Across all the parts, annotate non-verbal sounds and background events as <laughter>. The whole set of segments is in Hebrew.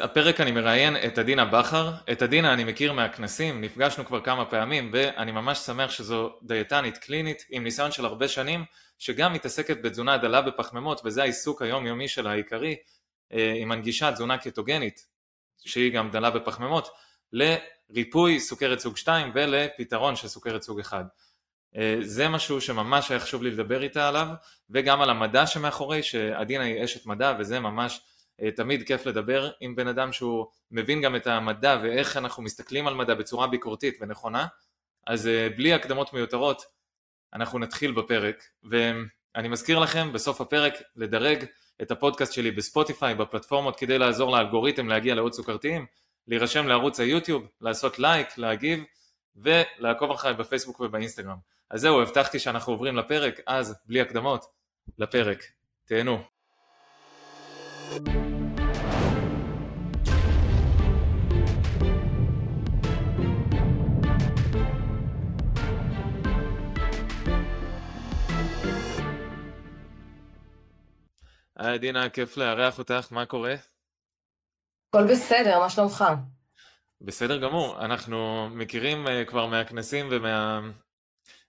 הפרק אני מראיין את עדינה בכר, את עדינה אני מכיר מהכנסים, נפגשנו כבר כמה פעמים ואני ממש שמח שזו דיאטנית קלינית עם ניסיון של הרבה שנים שגם מתעסקת בתזונה דלה בפחמימות וזה העיסוק היומיומי שלה העיקרי, אה, היא מנגישה תזונה קטוגנית שהיא גם דלה בפחמימות לריפוי סוכרת סוג 2 ולפתרון של סוכרת סוג 1. אה, זה משהו שממש היה חשוב לי לדבר איתה עליו וגם על המדע שמאחורי שעדינה היא אשת מדע וזה ממש תמיד כיף לדבר עם בן אדם שהוא מבין גם את המדע ואיך אנחנו מסתכלים על מדע בצורה ביקורתית ונכונה. אז אה, בלי הקדמות מיותרות אנחנו נתחיל בפרק. ואני מזכיר לכם בסוף הפרק לדרג את הפודקאסט שלי בספוטיפיי בפלטפורמות כדי לעזור לאלגוריתם להגיע לעוד סוכרתיים להירשם לערוץ היוטיוב, לעשות לייק, להגיב ולעקוב אחריי בפייסבוק ובאינסטגרם. אז זהו הבטחתי שאנחנו עוברים לפרק אז בלי הקדמות לפרק. תהנו היי דינה, כיף לארח אותך, מה קורה? הכל בסדר, מה שלומך? בסדר גמור, אנחנו מכירים uh, כבר מהכנסים ומה...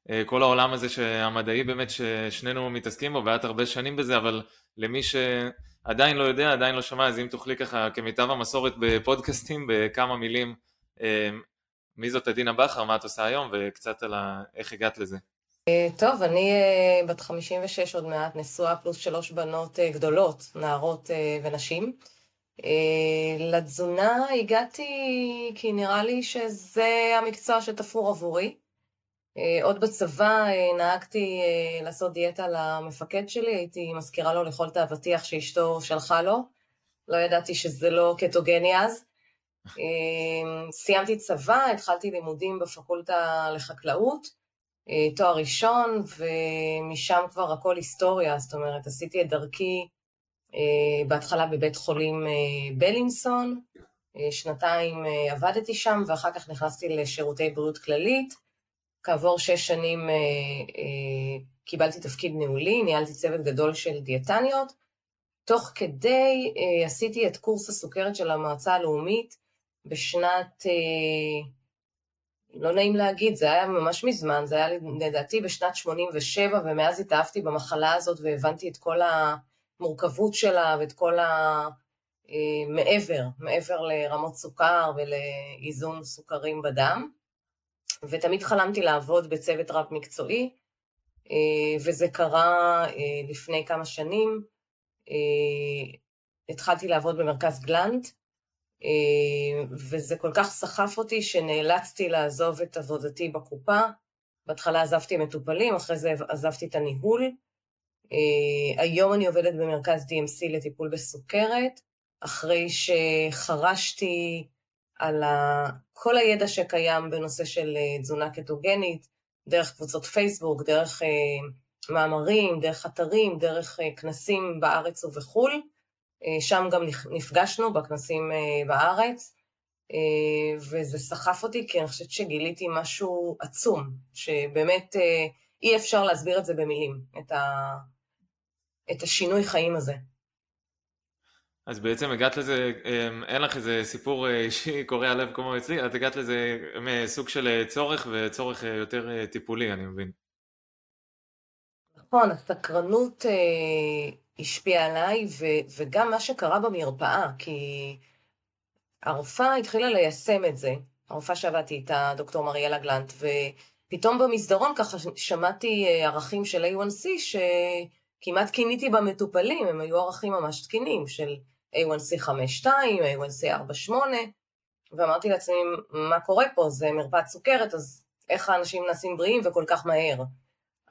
uh, כל העולם הזה המדעי באמת ששנינו מתעסקים בו ואת הרבה שנים בזה, אבל למי שעדיין לא יודע, עדיין לא שמע, אז אם תוכלי ככה כמיטב המסורת בפודקאסטים בכמה מילים, uh, מי זאת עדינה בכר, מה את עושה היום וקצת על ה... איך הגעת לזה. אה, טוב, אני אה, בת 56 עוד מעט, נשואה פלוס שלוש בנות אה, גדולות, נערות ונשים. לתזונה הגעתי כי נראה לי שזה המקצוע שתפור עבורי. עוד בצבא נהגתי לעשות דיאטה למפקד שלי, הייתי מזכירה לו לאכול את האבטיח שאשתו שלחה לו. לא ידעתי שזה לא קטוגני אז. סיימתי צבא, התחלתי לימודים בפקולטה לחקלאות. אה, תואר ראשון, ומשם כבר הכל היסטוריה, זאת אומרת, עשיתי את דרכי אה, בהתחלה בבית חולים אה, בלינסון, שנתיים עבדתי שם, ואחר כך נכנסתי לשירותי בריאות כללית. כעבור שש שנים קיבלתי תפקיד ניהולי, ניהלתי צוות גדול של דיאטניות. תוך כדי עשיתי את קורס הסוכרת של המועצה הלאומית בשנת לא נעים להגיד, זה היה ממש מזמן, זה היה לדעתי בשנת 87, ומאז התאהבתי במחלה הזאת והבנתי את כל המורכבות שלה ואת כל ה... אה, מעבר, מעבר לרמות סוכר ולאיזון סוכרים בדם. ותמיד חלמתי לעבוד בצוות רב-מקצועי, אה, וזה קרה אה, לפני כמה שנים. התחלתי לעבוד במרכז גלנט, וזה כל כך סחף אותי שנאלצתי לעזוב את עבודתי בקופה. בהתחלה עזבתי מטופלים, אחרי זה עזבתי את הניהול. אה, היום אני עובדת במרכז DMC לטיפול בסוכרת, אחרי שחרשתי על כל הידע שקיים בנושא של אה, תזונה קטוגנית, דרך קבוצות פייסבוק, דרך מאמרים, דרך אתרים, דרך כנסים בארץ ובחו"ל. אה, שם גם נפגשנו בכנסים אה, בארץ, אה, וזה סחף אותי כי אני חושבת שגיליתי משהו עצום, שבאמת אי אפשר להסביר את זה במילים, את, ה... את השינוי חיים הזה. אז בעצם הגעת לזה, אין לך איזה סיפור אישי <laughs> קורע לב כמו אצלי, את הגעת לזה מסוג של צורך וצורך יותר טיפולי, אני מבין. נכון, הסקרנות השפיע עליי, ו- וגם מה שקרה במרפאה, כי הרופאה התחילה ליישם את זה, הרופאה שעבדתי איתה, דוקטור מריאלה גלנט, ופתאום במסדרון ככה שמעתי אה, ערכים של A1C שכמעט קיניתי במטופלים, הם היו ערכים ממש תקינים של A1C 5.2, A1C 4.8, ואמרתי לעצמי, מה קורה פה? זה מרפאת סוכרת, אז איך האנשים נעשים בריאים וכל כך מהר?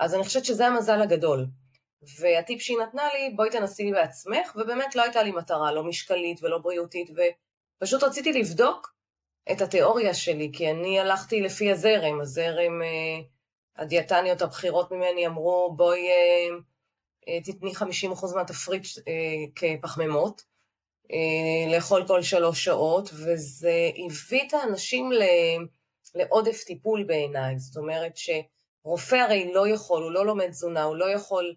אז אני חושבת שזה המזל הגדול. והטיפ שהיא נתנה לי, בואי תנסי לי בעצמך, ובאמת לא הייתה לי מטרה, לא משקלית ולא בריאותית, ופשוט רציתי לבדוק את התיאוריה שלי, כי אני הלכתי לפי הזרם, הזרם, אה, הדיאטניות הבכירות ממני אמרו, בואי אה, אה, תתני 50% מהתפריט כפחמימות, לאכול כל שלוש שעות, וזה הביא את האנשים לעודף טיפול בעיניי, זאת אומרת שרופא הרי לא יכול, הוא לא לומד תזונה, הוא לא יכול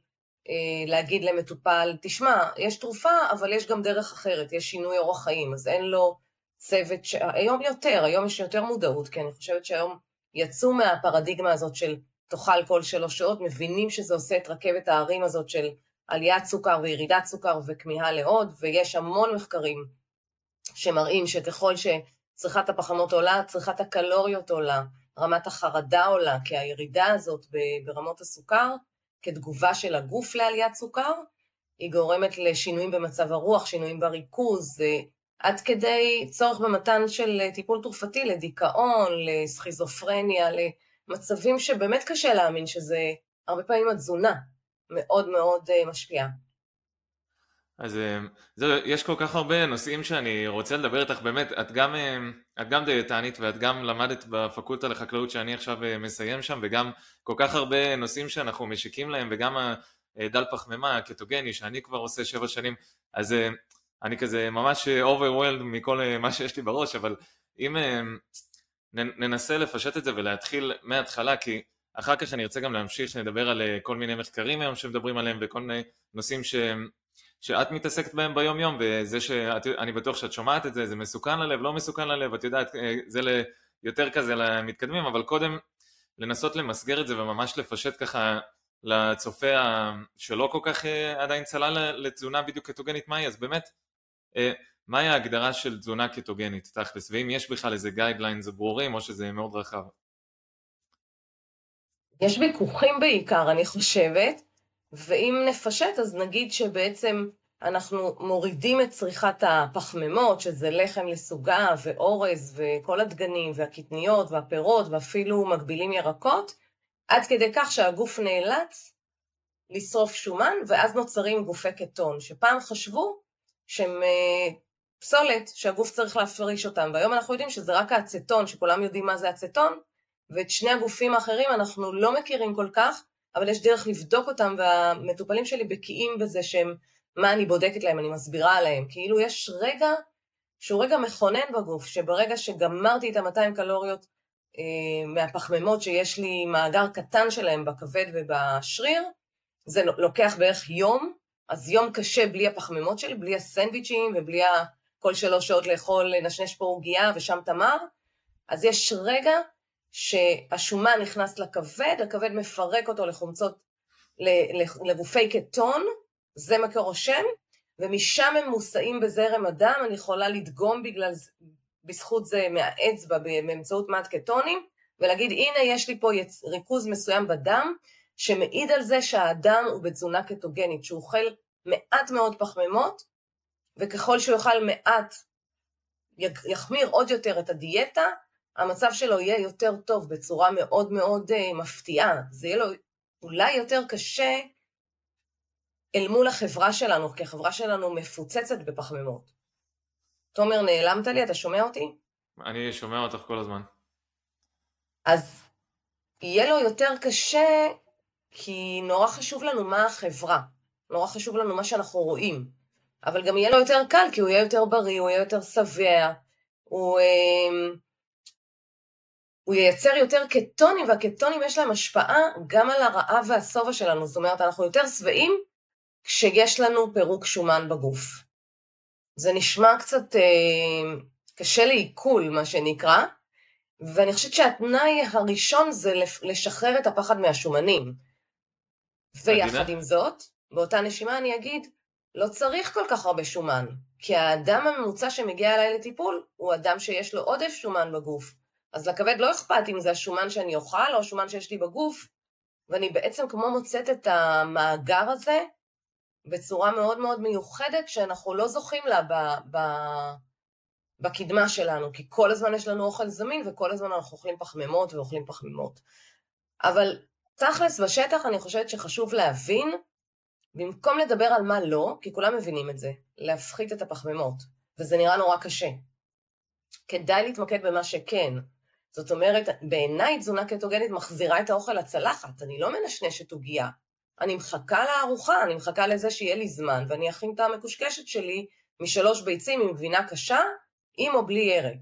להגיד למטופל, תשמע, יש תרופה, אבל יש גם דרך אחרת, יש שינוי אורח חיים, אז אין לו צוות, ש... היום יותר, היום יש יותר מודעות, כי אני חושבת שהיום יצאו מהפרדיגמה הזאת של תאכל כל שלוש שעות, מבינים שזה עושה את רכבת ההרים הזאת של עליית סוכר וירידת סוכר וכמיהה לעוד, ויש המון מחקרים שמראים שככל שצריכת הפחמות עולה, צריכת הקלוריות עולה, רמת החרדה עולה, כי הירידה הזאת ברמות הסוכר, כתגובה של הגוף לעליית סוכר, היא גורמת לשינויים במצב הרוח, שינויים בריכוז, עד כדי צורך במתן של טיפול תרופתי לדיכאון, לסכיזופרניה, למצבים שבאמת קשה להאמין שזה הרבה פעמים התזונה מאוד מאוד אה, משפיעה. אז אה, זהו, יש כל כך הרבה נושאים שאני רוצה לדבר איתך, באמת, את גם, אה, את גם דיאטנית ואת גם למדת בפקולטה לחקלאות שאני עכשיו מסיים שם, וגם כל כך הרבה נושאים שאנחנו משיקים להם, וגם הדל פחמימה, הקטוגני, שאני כבר עושה שבע שנים, אז אני כזה ממש overwhelmed מכל מה שיש לי בראש, אבל אם ננסה לפשט את זה ולהתחיל מההתחלה, כי אחר כך אני ארצה גם להמשיך לדבר על כל מיני מחקרים היום שמדברים עליהם וכל מיני נושאים ש... שאת מתעסקת בהם ביום יום וזה שאני בטוח שאת שומעת את זה, זה מסוכן ללב, לא מסוכן ללב, את יודעת, זה יותר כזה למתקדמים, אבל קודם לנסות למסגר את זה וממש לפשט ככה לצופה שלא כל כך עדיין צלל לתזונה בדיוק קטוגנית מהי, אז באמת, מהי ההגדרה של תזונה קטוגנית תכלס, ואם יש בכלל איזה guidelines ברורים או שזה מאוד רחב? יש ויכוחים בעיקר, אני חושבת, ואם נפשט אז נגיד שבעצם אנחנו מורידים את צריכת הפחמימות, שזה לחם לסוגיו ואורז וכל הדגנים והקטניות והפירות ואפילו מגבילים ירקות, עד כדי כך שהגוף נאלץ לשרוף שומן, ואז נוצרים גופי קטון, שפעם חשבו שהם אה, פסולת שהגוף צריך להפריש אותם, והיום אנחנו יודעים שזה רק האצטון, שכולם יודעים מה זה אצטון, ואת שני הגופים האחרים אנחנו לא מכירים כל כך, אבל יש דרך לבדוק אותם, והמטופלים שלי בקיאים בזה שהם, מה אני בודקת להם, אני מסבירה עליהם. כאילו יש רגע שהוא רגע מכונן בגוף, שברגע שגמרתי את ה-200 קלוריות אה, מהפחמימות שיש לי מאגר קטן שלהם בכבד ובשריר, זה לוקח בערך יום, אז יום קשה בלי הפחמימות שלי, בלי הסנדוויצ'ים ובלי כל שלוש שעות לאכול, לנשנש פה עוגייה ושם תמר, אז יש רגע שהשומן נכנס לכבד, הכבד מפרק אותו לחומצות, לגופי קטון, זה מקור השם, ומשם הם מוסעים בזרם הדם, אני יכולה לדגום בגלל, בזכות זה מהאצבע באמצעות מעט קטונים, ולהגיד הנה יש לי פה יצ... ריכוז מסוים בדם, שמעיד על זה שהאדם הוא בתזונה קטוגנית, שהוא אוכל מעט מאוד פחמימות, וככל שהוא יאכל מעט, יחמיר עוד יותר את הדיאטה, המצב שלו יהיה יותר טוב בצורה מאוד מאוד uh, מפתיעה. זה יהיה לו אולי יותר קשה אל מול החברה שלנו, כי החברה שלנו מפוצצת בפחמימות. תומר, נעלמת לי? אתה שומע אותי? אני שומע אותך כל הזמן. אז יהיה לו יותר קשה, כי נורא חשוב לנו מה החברה. נורא חשוב לנו מה שאנחנו רואים. אבל גם יהיה לו יותר קל, כי הוא יהיה יותר בריא, הוא יהיה יותר שבע, הוא... אה, הוא ייצר יותר קטונים, והקטונים יש להם השפעה גם על הרעב והשובע שלנו. זאת אומרת, אנחנו יותר שבעים כשיש לנו פירוק שומן בגוף. זה נשמע קצת אה, קשה לעיכול, מה שנקרא, ואני חושבת שהתנאי הראשון זה לשחרר את הפחד מהשומנים. ויחד עם זאת, באותה נשימה אני אגיד, לא צריך כל כך הרבה שומן, כי האדם הממוצע שמגיע אליי לטיפול הוא אדם שיש לו עודף שומן בגוף. אז לכבד לא אכפת אם זה השומן שאני אוכל או השומן שיש לי בגוף, ואני בעצם כמו מוצאת את המאגר הזה בצורה מאוד מאוד מיוחדת שאנחנו לא זוכים לה ב, ב, בקדמה שלנו, כי כל הזמן יש לנו אוכל זמין וכל הזמן אנחנו אוכלים פחמימות ואוכלים פחמימות. אבל תכלס בשטח אני חושבת שחשוב להבין, במקום לדבר על מה לא, כי כולם מבינים את זה, להפחית את הפחמימות, וזה נראה נורא קשה. כדאי להתמקד במה שכן, זאת אומרת, בעיניי תזונה קטוגנית מחזירה את האוכל לצלחת, אני לא מנשנשת עוגייה. אני מחכה לארוחה, אני מחכה לזה שיהיה לי זמן, ואני אכין את המקושקשת שלי משלוש ביצים עם גבינה קשה, עם או בלי ירק.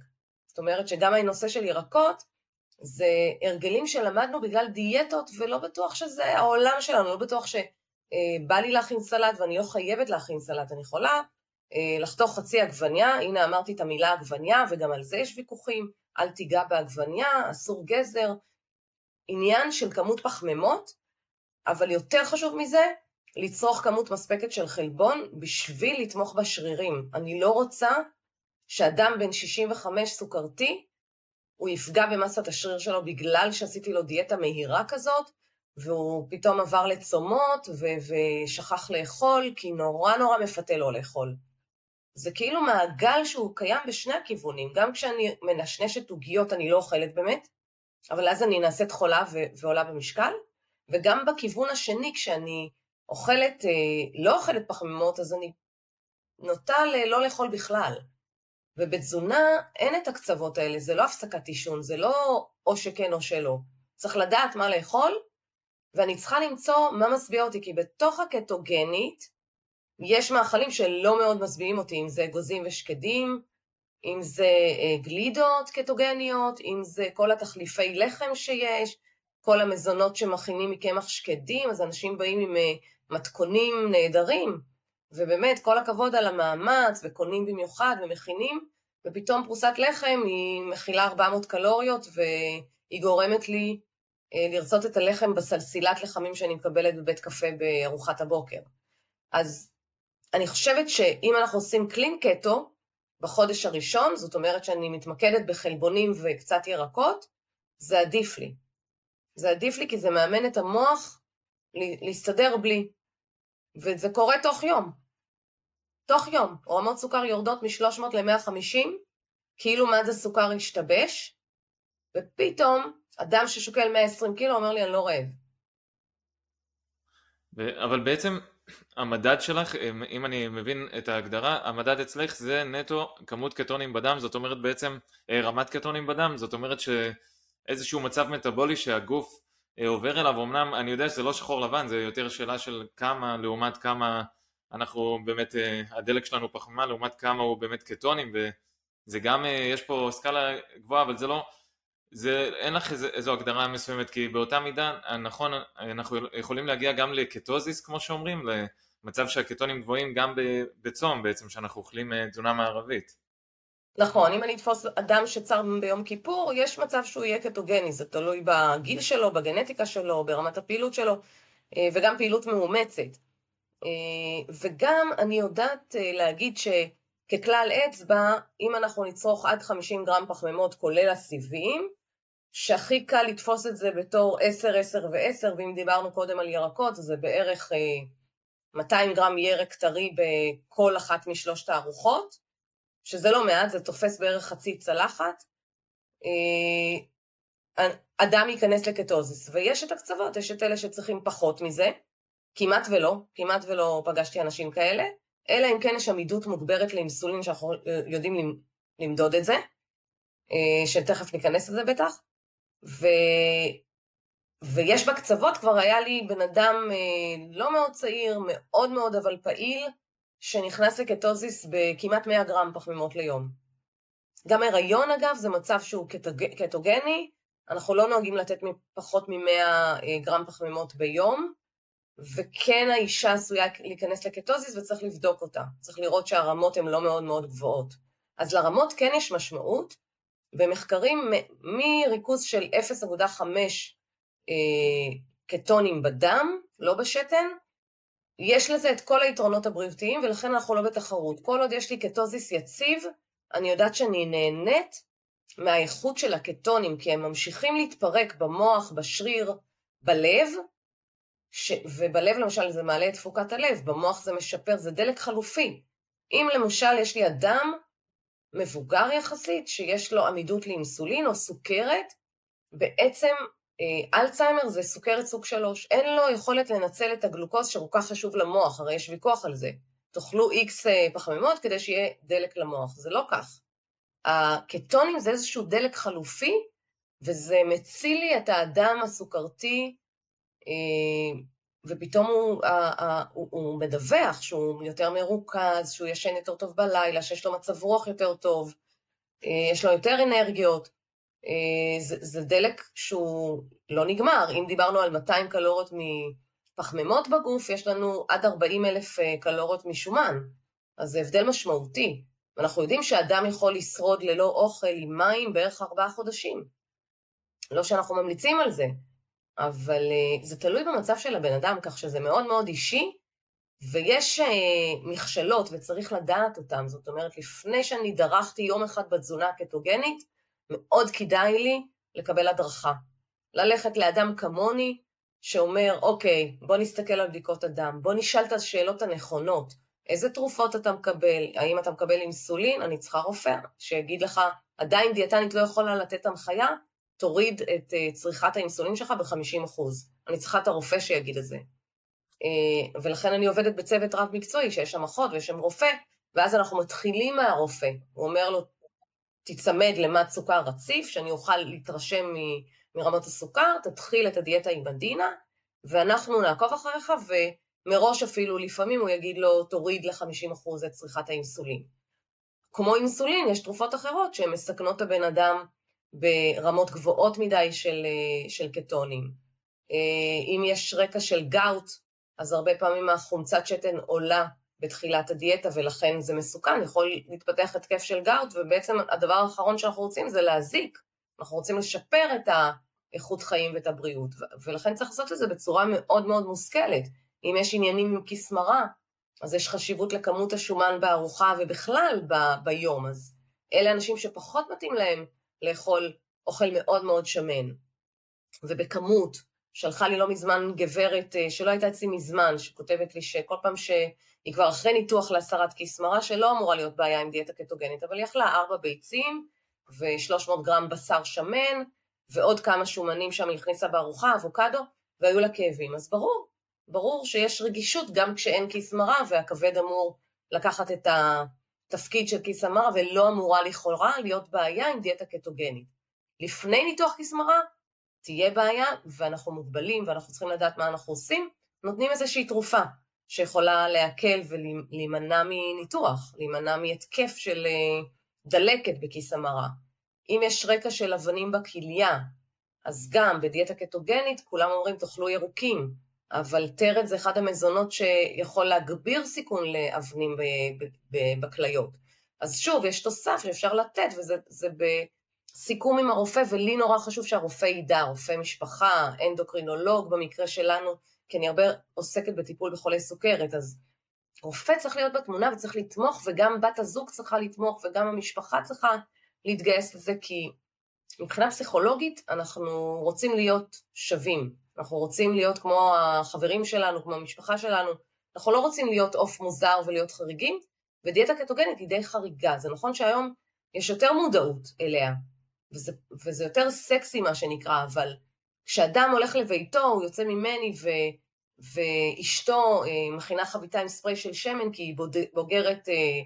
זאת אומרת שגם הנושא של ירקות, זה הרגלים שלמדנו בגלל דיאטות, ולא בטוח שזה העולם שלנו, לא בטוח אה, בא לי להכין סלט ואני לא חייבת להכין סלט, אני יכולה אה, לחתוך חצי עגבניה, הנה אמרתי את המילה עגבניה, וגם על זה יש ויכוחים, אל תיגע בעגבניה, אסור גזר. עניין של כמות פחמימות, אבל יותר חשוב מזה, לצרוך כמות מספקת של חלבון בשביל לתמוך בשרירים. אני לא רוצה שאדם בן 65 סוכרתי, הוא יפגע במסת השריר שלו בגלל שעשיתי לו דיאטה מהירה כזאת, והוא פתאום עבר לצומות ו- ושכח לאכול, כי נורא נורא מפתה לו לאכול. זה כאילו מעגל שהוא קיים בשני הכיוונים. גם כשאני מנשנשת עוגיות אני לא אוכלת באמת, אבל אז אני נעשית חולה ו- ועולה במשקל, וגם בכיוון השני, כשאני אוכלת, אה, לא אוכלת פחמימות, אז אני נוטה לא לאכול בכלל. ובתזונה אין את הקצוות האלה, זה לא הפסקת עישון, זה לא או שכן או שלא. צריך לדעת מה לאכול, ואני צריכה למצוא מה משביע אותי, כי בתוך הקטוגנית יש מאכלים שלא מאוד משביעים אותי, אם זה אגוזים ושקדים, אם זה אה, גלידות קטוגניות, אם זה כל התחליפי לחם שיש, כל המזונות שמכינים מקמח שקדים, אז אנשים באים עם אה, מתכונים נהדרים, ובאמת, כל הכבוד על המאמץ, וקונים במיוחד ומכינים, ופתאום פרוסת לחם היא מכילה 400 קלוריות, והיא גורמת לי אה, לרצות את הלחם בסלסילת לחמים שאני מקבלת בבית קפה בארוחת הבוקר. אז אני חושבת שאם אנחנו עושים קלין קטו בחודש הראשון, זאת אומרת שאני מתמקדת בחלבונים וקצת ירקות, זה עדיף לי. זה עדיף לי כי זה מאמן את המוח להסתדר בלי. וזה קורה תוך יום. תוך יום. רמות סוכר יורדות מ-300 ל-150, כאילו מד הסוכר השתבש, ופתאום אדם ששוקל 120 קילו אומר לי, אני לא רעב. אבל בעצם המדד שלך, אם אני מבין את ההגדרה, המדד אצלך זה נטו כמות קטונים בדם, זאת אומרת בעצם אה, רמת קטונים בדם, זאת אומרת שאיזשהו מצב מטאבולי שהגוף אה, עובר אליו, אמנם אני יודע שזה לא שחור לבן, זה יותר שאלה של כמה לעומת כמה אנחנו באמת, אה, הדלק שלנו פחמה לעומת כמה הוא באמת קטונים, וזה גם, יש פה סקאלה גבוהה, אבל זה לא, זה, אין לך איזו, איזו הגדרה מסוימת, כי באותה מידה, נכון, אנחנו יכולים להגיע גם לקטוזיס, כמו שאומרים, למצב שהקטונים גבוהים גם בצום בעצם, שאנחנו אוכלים אה, תזונה מערבית. נכון, אם אני אתפוס אדם שצר ביום כיפור, יש מצב שהוא יהיה קטוגני, זה תלוי בגיל שלו, בגנטיקה שלו, ברמת הפעילות שלו, אה, וגם פעילות מאומצת. אה, וגם אני יודעת להגיד שככלל אצבע, אם אנחנו נצרוך עד 50 גרם פחמימות כולל הסיבים, שהכי קל לתפוס את זה בתור 10, 10 ו-10, ואם דיברנו קודם על ירקות, זה בערך 200 גרם ירק טרי בכל אחת משלושת הארוחות, שזה לא מעט, זה תופס בערך חצי צלחת. אדם ייכנס לקטוזיס, ויש את הקצוות, יש את אלה שצריכים פחות מזה, כמעט ולא, כמעט ולא פגשתי אנשים כאלה, אלא אם כן יש עמידות מוגברת לאינסולין שאנחנו יודעים למדוד את זה, שתכף ניכנס לזה בטח. ו... ויש בקצוות, כבר היה לי בן אדם אה, לא מאוד צעיר, מאוד מאוד אבל פעיל, שנכנס לקטוזיס בכמעט 100 גרם פחמימות ליום. גם הריון אגב זה מצב שהוא קטוג... קטוגני, אנחנו לא נוהגים לתת פחות מ-100 אה, גרם פחמימות ביום, וכן האישה עשויה להיכנס לקטוזיס וצריך לבדוק אותה, צריך לראות שהרמות הן לא מאוד מאוד גבוהות. אז לרמות כן יש משמעות, במחקרים מריכוז של 0.5 אה, קטונים בדם, לא בשתן, יש לזה את כל היתרונות הבריאותיים ולכן אנחנו לא בתחרות. כל עוד יש לי קטוזיס יציב, אני יודעת שאני נהנית מהאיכות של הקטונים, כי הם ממשיכים להתפרק במוח, בשריר, בלב, ש... ובלב למשל זה מעלה את תפוקת הלב, במוח זה משפר, זה דלק חלופי. אם למשל יש לי אדם מבוגר יחסית, שיש לו עמידות לאינסולין או סוכרת, בעצם אה, אלצהיימר זה סוכרת סוג 3, אין לו יכולת לנצל את הגלוקוז שכל כך חשוב למוח, הרי יש ויכוח על זה. תאכלו איקס אה, פחמימות כדי שיהיה דלק למוח, זה לא כך. הקטונים זה איזשהו דלק חלופי, וזה מציל לי את האדם הסוכרתי אה, ופתאום הוא, הוא, הוא מדווח שהוא יותר מרוכז, שהוא ישן יותר טוב בלילה, שיש לו מצב רוח יותר טוב, אה, יש לו יותר אנרגיות. אה, זה, זה דלק שהוא לא נגמר. אם דיברנו על 200 קלוריות פחמימות בגוף, יש לנו עד 40 אלף אה, קלוריות משומן, אז זה הבדל משמעותי. ואנחנו יודעים שאדם יכול לשרוד ללא אוכל עם מים בערך ארבעה חודשים. לא שאנחנו ממליצים על זה, אבל uh, זה תלוי במצב של הבן אדם, כך שזה מאוד מאוד אישי, ויש uh, מכשלות וצריך לדעת אותן. זאת אומרת, לפני שאני דרכתי יום אחד בתזונה הקטוגנית, מאוד כדאי לי לקבל הדרכה. ללכת לאדם כמוני, שאומר, אוקיי, בוא נסתכל על בדיקות הדם, בוא נשאל את השאלות הנכונות. איזה תרופות אתה מקבל? האם אתה מקבל אינסולין? אני צריכה רופא שיגיד לך, עדיין דיאטנית לא יכולה לתת הנחיה, תוריד את uh, צריכת האינסולין שלך ב-50%. אני צריכה את הרופא שיגיד את זה. Uh, ולכן אני עובדת בצוות רב מקצועי, שיש שם אחות ויש שם רופא, ואז אנחנו מתחילים מהרופא. הוא אומר לו, תיצמד למד סוכר רציף, שאני אוכל להתרשם מ... מרמות הסוכר, תתחיל את הדיאטה עם מדינה, ואנחנו נעקוב אחריך, ומראש אפילו לפעמים הוא יגיד לו, תוריד ל-50% את צריכת האינסולין. כמו אינסולין, יש תרופות אחרות שהן מסכנות את הבן אדם ברמות גבוהות מדי של, של קטונים. אה, אם יש רקע של גאוט, אז הרבה פעמים החומצת שתן עולה בתחילת הדיאטה ולכן זה מסוכן, יכול להתפתח התקף של גאוט, ובעצם הדבר האחרון שאנחנו רוצים זה להזיק אנחנו רוצים לשפר את האיכות חיים ואת הבריאות, ולכן צריך לעשות את זה בצורה מאוד מאוד מושכלת. אם יש עניינים עם כיס מרה, אז יש חשיבות לכמות השומן בארוחה ובכלל ב- ביום, אז אלה אנשים שפחות מתאים להם לאכול אוכל מאוד מאוד שמן. ובכמות, שלחה לי לא מזמן גברת אה, שלא הייתה אצלי מזמן, שכותבת לי שכל פעם שהיא כבר אחרי ניתוח להסרת כיס מרה, שלא אמורה להיות בעיה עם דיאטה קטוגנית, אבל היא אכלה ארבע ביצים, ו-300 גרם בשר שמן, ועוד כמה שומנים שם היא הכניסה בארוחה, אבוקדו, והיו לה כאבים. אז ברור, ברור שיש רגישות גם כשאין כיס מרה, והכבד אמור לקחת את התפקיד של כיס המרה, ולא אמורה לכאורה להיות בעיה עם דיאטה קטוגנית. לפני ניתוח כיס מרה, תהיה בעיה, ואנחנו מוגבלים, ואנחנו צריכים לדעת מה אנחנו עושים, נותנים איזושהי תרופה שיכולה להקל ולהימנע מניתוח, להימנע מהתקף של אה, דלקת בכיס המרה. אם יש רקע של אבנים בכליה, אז גם בדיאטה קטוגנית כולם אומרים תאכלו ירוקים, אבל טרד זה אחד המזונות שיכול להגביר סיכון לאבנים בכליות. אז שוב, יש תוסף שאפשר לתת, וזה בסיכום עם הרופא, ולי נורא חשוב שהרופא ידע, רופא משפחה, אנדוקרינולוג במקרה שלנו, כי אני הרבה עוסקת בטיפול בחולי סוכרת, אז רופא צריך להיות בתמונה וצריך לתמוך, וגם בת הזוג צריכה לתמוך, וגם המשפחה צריכה להתגייס לזה, כי מבחינה פסיכולוגית אנחנו רוצים להיות שווים. אנחנו רוצים להיות כמו החברים שלנו, כמו המשפחה שלנו. אנחנו לא רוצים להיות עוף מוזר ולהיות חריגים, ודיאטה קטוגנית היא די חריגה. זה נכון שהיום יש יותר מודעות אליה, וזה, וזה יותר סקסי מה שנקרא, אבל כשאדם הולך לביתו, הוא יוצא ממני ו... ואשתו אה, מכינה חביתה עם ספרי של שמן, כי היא בוגרת אה,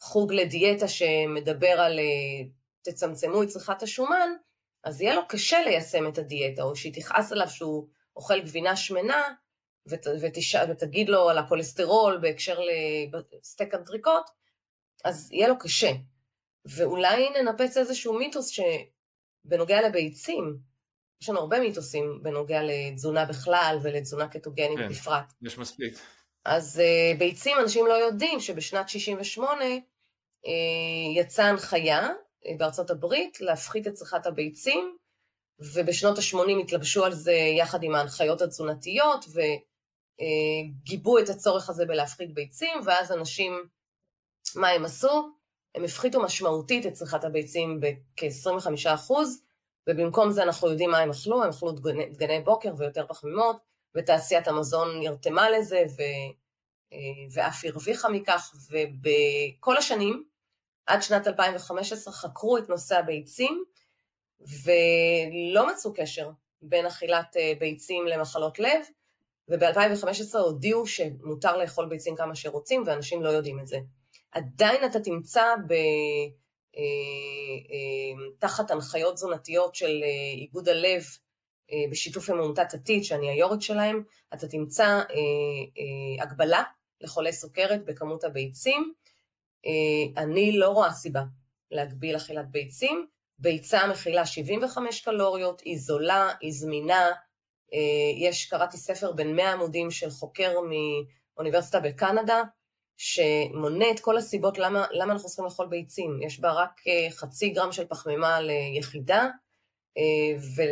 חוג לדיאטה שמדבר על אה, תצמצמו את צריכת השומן, אז יהיה לו קשה ליישם את הדיאטה, או שהיא תכעס עליו שהוא אוכל גבינה שמנה, ות, ותש, ותגיד לו על הכולסטרול בהקשר לסטייק אנטריקוט, אז יהיה לו קשה. ואולי ננפץ איזשהו מיתוס שבנוגע לביצים, יש לנו הרבה מיתוסים בנוגע לתזונה בכלל ולתזונה קטוגנית כן, בפרט. יש מספיק. אז uh, ביצים, אנשים לא יודעים שבשנת 68' uh, אה, יצאה הנחיה uh, בארצות הברית להפחית את צריכת הביצים, ובשנות ה-80 התלבשו על זה יחד עם ההנחיות התזונתיות, וגיבו את הצורך הזה בלהפחית ביצים, ואז אנשים, מה הם עשו? הם הפחיתו משמעותית את צריכת הביצים בכ-25 אחוז, ובמקום זה אנחנו יודעים מה הם אכלו, הם אכלו דגני, דגני בוקר ויותר פחמימות, ותעשיית המזון נרתמה לזה ו, אה, ואף הרוויחה מכך, ובכל השנים, עד שנת 2015, חקרו את נושא הביצים, ולא מצאו קשר בין אכילת אה, ביצים למחלות לב, וב-2015 הודיעו שמותר לאכול ביצים כמה שרוצים, ואנשים לא יודעים את זה. עדיין אתה תמצא ב... אה, אה, תחת הנחיות תזונתיות של איגוד הלב בשיתוף עם עמותת עתיד, שאני היו"רית שלהם, אתה תמצא הגבלה לחולי סוכרת בכמות הביצים. אני לא רואה סיבה להגביל אכילת ביצים. ביצה מכילה 75 קלוריות, היא זולה, היא זמינה, יש, קראתי ספר בין 100 עמודים של חוקר מאוניברסיטה בקנדה, שמונה את כל הסיבות למה, למה אנחנו צריכים לאכול ביצים. יש בה רק חצי גרם של פחמימה ליחידה, ו,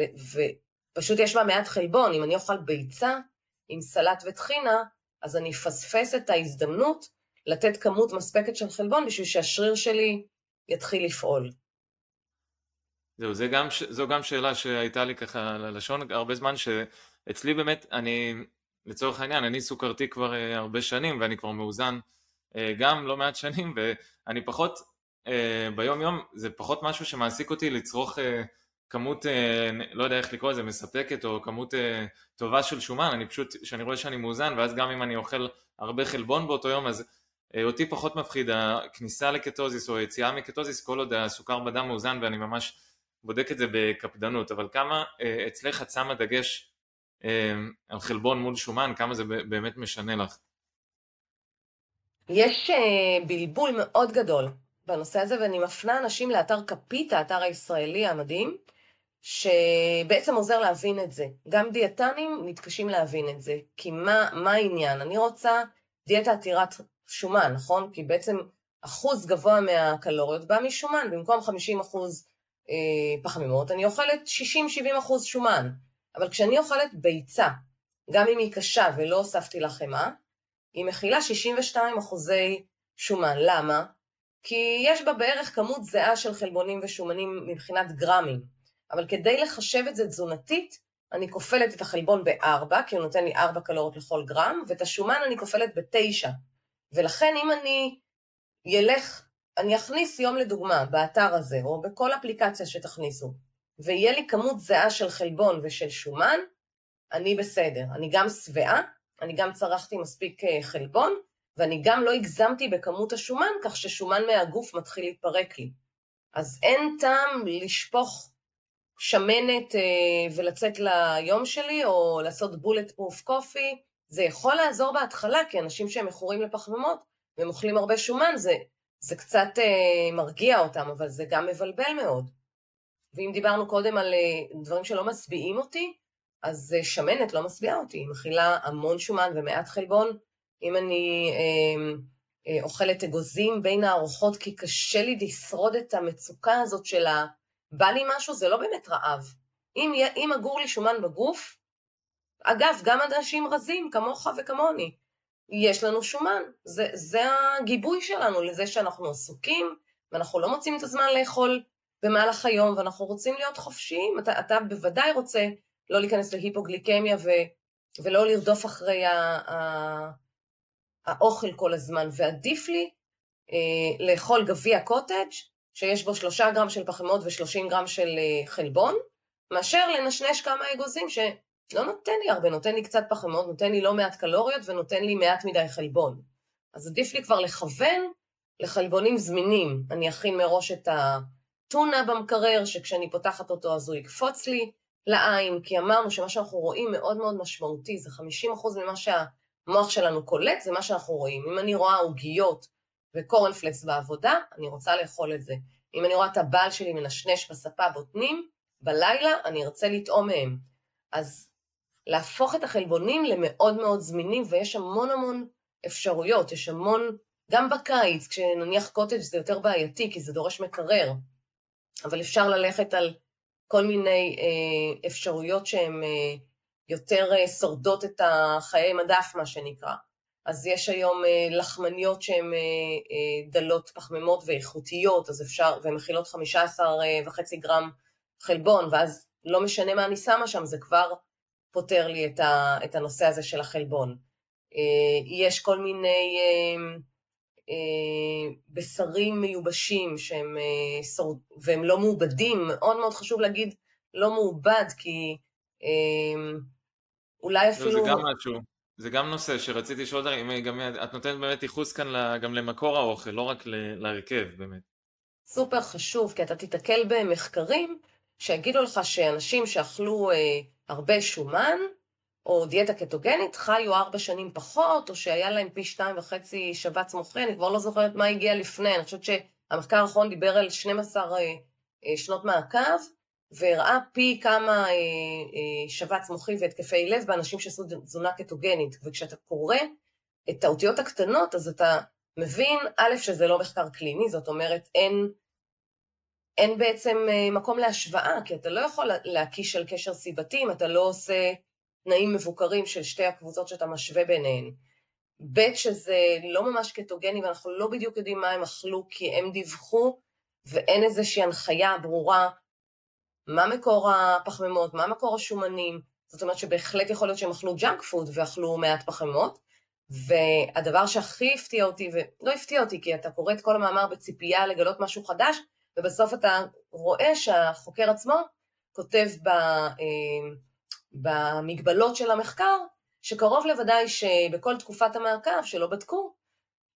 ופשוט יש בה מעט חלבון. אם אני אוכל ביצה עם סלט וטחינה, אז אני אפספס את ההזדמנות לתת כמות מספקת של חלבון בשביל שהשריר שלי יתחיל לפעול. זהו, זה גם, זו גם שאלה שהייתה לי ככה ללשון הרבה זמן, שאצלי באמת, אני, לצורך העניין, אני סוכרתי כבר uh, הרבה שנים ואני כבר מאוזן uh, גם לא מעט שנים, ואני פחות, uh, ביום יום, זה פחות משהו שמעסיק אותי לצרוך כמות, לא יודע איך לקרוא לזה, מספקת או כמות טובה של שומן, אני פשוט, כשאני רואה שאני מאוזן, ואז גם אם אני אוכל הרבה חלבון באותו יום, אז אותי פחות מפחיד הכניסה לקטוזיס או היציאה מקטוזיס כל עוד הסוכר בדם מאוזן ואני ממש בודק את זה בקפדנות, אבל כמה אצלך את שמה דגש על חלבון מול שומן, כמה זה באמת משנה לך? יש בלבול מאוד גדול בנושא הזה, ואני מפנה אנשים לאתר כפית, האתר הישראלי המדהים, שבעצם עוזר להבין את זה. גם דיאטנים מתקשים להבין את זה, כי מה, מה העניין? אני רוצה דיאטה עתירת שומן, נכון? כי בעצם אחוז גבוה מהקלוריות בא משומן, במקום 50 אחוז אה, פחמימות, אני אוכלת 60-70 אחוז שומן. אבל כשאני אוכלת ביצה, גם אם היא קשה ולא הוספתי לה חמאה, היא מכילה 62 אחוזי שומן. למה? כי יש בה בערך כמות זהה של חלבונים ושומנים מבחינת גרמים. אבל כדי לחשב את זה תזונתית, אני כופלת את החלבון ב-4, כי הוא נותן לי 4 קלוריות לכל גרם, ואת השומן אני כופלת ב-9. ולכן אם אני ילך, אני אכניס יום לדוגמה באתר הזה, או בכל אפליקציה שתכניסו, ויהיה לי כמות זהה של חלבון ושל שומן, אני בסדר. אני גם שבעה, אני גם צרכתי מספיק אה, חלבון, ואני גם לא הגזמתי בכמות השומן, כך ששומן מהגוף מתחיל להתפרק לי. אז אין טעם לשפוך שמנת אה, ולצאת ליום שלי, או לעשות בולט פרוף קופי, זה יכול לעזור בהתחלה, כי אנשים שהם מכורים לפחמימות והם אוכלים הרבה שומן, זה, זה קצת אה, מרגיע אותם, אבל זה גם מבלבל מאוד. ואם דיברנו קודם על אה, דברים שלא משביעים אותי, אז אה, שמנת לא משביעה אותי, היא מכילה המון שומן ומעט חלבון. אם אני אה, אה, אוכלת אגוזים בין הארוחות, כי קשה לי לשרוד את המצוקה הזאת של ה... בא לי משהו, זה לא באמת רעב. אם, אם אגור לי שומן בגוף, אגב, גם אנשים רזים, כמוך וכמוני, יש לנו שומן. זה, זה הגיבוי שלנו לזה שאנחנו עסוקים, ואנחנו לא מוצאים את הזמן לאכול במהלך היום, ואנחנו רוצים להיות חופשיים. אתה, אתה בוודאי רוצה לא להיכנס להיפוגליקמיה ו, ולא לרדוף אחרי ה, ה, האוכל כל הזמן, ועדיף לי אה, לאכול גביע קוטג' שיש בו שלושה גרם של פחמות ושלושים גרם של אה, חלבון, מאשר לנשנש כמה אגוזים ש... לא נותן לי הרבה, נותן לי קצת פחמות, נותן לי לא מעט קלוריות ונותן לי מעט מדי חלבון. אז עדיף לי כבר לכוון לחלבונים זמינים. אני אכין מראש את הטונה במקרר, שכשאני פותחת אותו אז הוא יקפוץ לי לעין, כי אמרנו שמה שאנחנו רואים מאוד מאוד משמעותי, זה 50% ממה שהמוח שלנו קולט, זה מה שאנחנו רואים. אם אני רואה עוגיות וקורנפלקס בעבודה, אני רוצה לאכול את זה. אם אני רואה את הבעל שלי מנשנש בספה בוטנים, בלילה אני ארצה לטעום מהם. אז להפוך את החלבונים למאוד מאוד זמינים, ויש המון המון אפשרויות, יש המון, גם בקיץ, כשנניח קוטג' זה יותר בעייתי, כי זה דורש מקרר, אבל אפשר ללכת על כל מיני אה, אפשרויות שהן אה, יותר אה, שורדות את החיי מדף, מה שנקרא. אז יש היום אה, לחמניות שהן אה, אה, דלות פחמימות ואיכותיות, אז אפשר, והן מכילות 15 אה, וחצי גרם חלבון, ואז לא משנה מה אני שמה שם, זה כבר פותר לי את, ה, את הנושא הזה של החלבון. אה, יש כל מיני אה, אה, בשרים מיובשים שהם, והם לא מעובדים, מאוד מאוד חשוב להגיד לא מעובד, כי אולי אפילו... זה גם משהו, זה גם נושא שרציתי לשאול אם גם את נותנת באמת ייחוס כאן גם למקור האוכל, לא רק להרכב באמת. סופר חשוב, כי אתה תיתקל במחקרים שיגידו לך שאנשים שאכלו אה, הרבה שומן, או דיאטה קטוגנית, חיו ארבע שנים פחות, או שהיה להם פי שתיים וחצי שבץ מוחי, אני כבר לא זוכרת מה הגיע לפני, אני חושבת שהמחקר האחרון דיבר על 12 אה, אה, שנות מעקב, והראה פי כמה אה, אה, שבץ מוחי והתקפי לב באנשים שעשו תזונה קטוגנית. וכשאתה קורא את האותיות הקטנות, אז אתה מבין, א', שזה לא מחקר קליני, זאת אומרת, אין, אין בעצם אה, מקום להשוואה, כי אתה לא יכול להקיש על קשר סיבתי אם אתה לא עושה תנאים מבוקרים של שתי הקבוצות שאתה משווה ביניהן. ב', שזה לא ממש קטוגני ואנחנו לא בדיוק יודעים מה הם אכלו כי הם דיווחו ואין איזושהי הנחיה ברורה מה מקור הפחמימות, מה מקור השומנים, זאת אומרת שבהחלט יכול להיות שהם אכלו junk food ואכלו מעט פחמימות, והדבר שהכי הפתיע אותי, ולא הפתיע אותי כי אתה קורא את כל המאמר בציפייה לגלות משהו חדש, ובסוף אתה רואה שהחוקר עצמו כותב ב, אה, במגבלות של המחקר, שקרוב לוודאי שבכל תקופת המעקב שלא בדקו,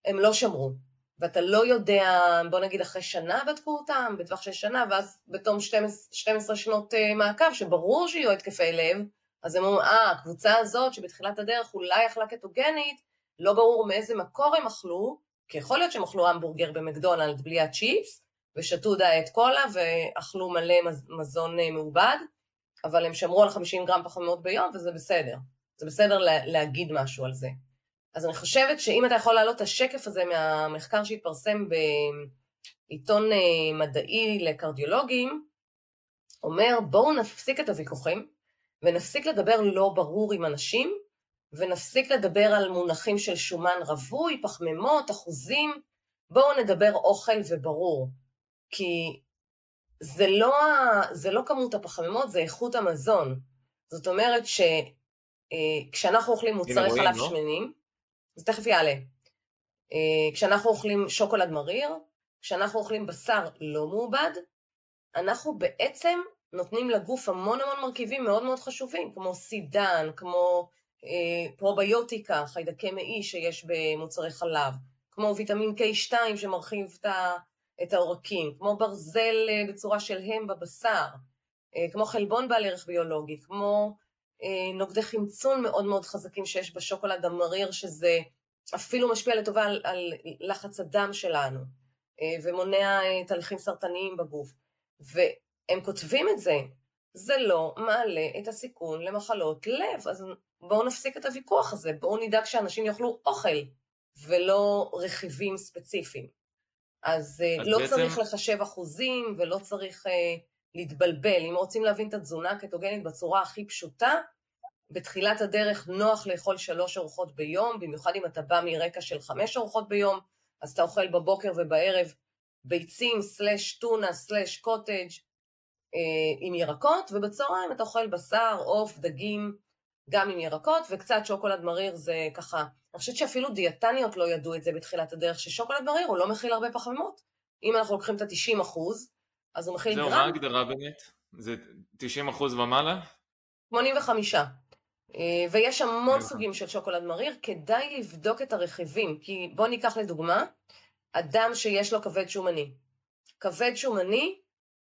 הם לא שמרו. ואתה לא יודע, בוא נגיד אחרי שנה בדקו אותם, בטווח של שנה, ואז בתום 12, 12 שנות אה, מעקב, שברור שיהיו התקפי לב, אז הם אומרים, אה, הקבוצה הזאת שבתחילת הדרך אולי אכלה קטוגנית, לא ברור מאיזה מקור הם אכלו, כי יכול להיות שהם אכלו המבורגר במקדונלד בלי הצ'יפס, ושתו דיאט קולה ואכלו מלא מזון אה, מעובד, אבל הם שמרו על 50 גרם פחמימות ביום וזה בסדר. זה בסדר להגיד משהו על זה. אז אני חושבת שאם אתה יכול להעלות את השקף הזה מהמחקר שהתפרסם בעיתון אה, מדעי לקרדיולוגים, אומר בואו נפסיק את הוויכוחים ונפסיק לדבר לא ברור עם אנשים ונפסיק לדבר על מונחים של שומן רווי, פחמימות, אחוזים, בואו נדבר אוכל וברור. כי זה לא, זה לא כמות הפחמימות, זה איכות המזון. זאת אומרת שכשאנחנו אה, אוכלים מוצרי חלב לא? שמנים, זה תכף יעלה. אה, כשאנחנו אוכלים שוקולד מריר, כשאנחנו אוכלים בשר לא מעובד, אנחנו בעצם נותנים לגוף המון המון מרכיבים מאוד מאוד חשובים, כמו סידן, כמו אה, פרוביוטיקה, חיידקי מעי שיש במוצרי חלב, כמו ויטמין K2 שמרחיב את העורקים, כמו ברזל אה, בצורה של הם בבשר, אה, כמו חלבון בעל ערך ביולוגי, כמו אה, נוגדי חמצון מאוד מאוד חזקים שיש בשוקולד המריר, שזה אפילו משפיע לטובה על, על לחץ הדם שלנו, ומונע תהליכים סרטניים בגוף. והם כותבים את זה, זה לא מעלה את הסיכון למחלות לב. אז בואו נפסיק את הוויכוח הזה, בואו נדאג שאנשים יאכלו אוכל ולא רכיבים ספציפיים. אז, אז לא בעצם... צריך לחשב אחוזים ולא צריך uh, להתבלבל. אם רוצים להבין את התזונה הקטוגנית בצורה הכי פשוטה, בתחילת הדרך נוח לאכול שלוש ארוחות ביום, במיוחד אם אתה בא מרקע של חמש ארוחות ביום, אז אתה אוכל בבוקר ובערב ביצים, סלש טונה, סלש קוטג' אה, עם ירקות, ובצהריים אתה אוכל בשר, עוף, דגים, גם עם ירקות, וקצת שוקולד מריר זה ככה. אני חושבת שאפילו דיאטניות לא ידעו את זה בתחילת הדרך, ששוקולד מריר הוא לא מכיל הרבה פחמימות. אם אנחנו לוקחים את ה-90 אחוז, אז הוא מכיל גרם. זהו, מה ההגדרה באמת? זה 90 אחוז ומעלה? 85. אה, ויש המון סוגים של שוקולד מריר, כדאי לבדוק את הרכיבים, כי בואו ניקח לדוגמה, אדם שיש לו כבד שומני. כבד שומני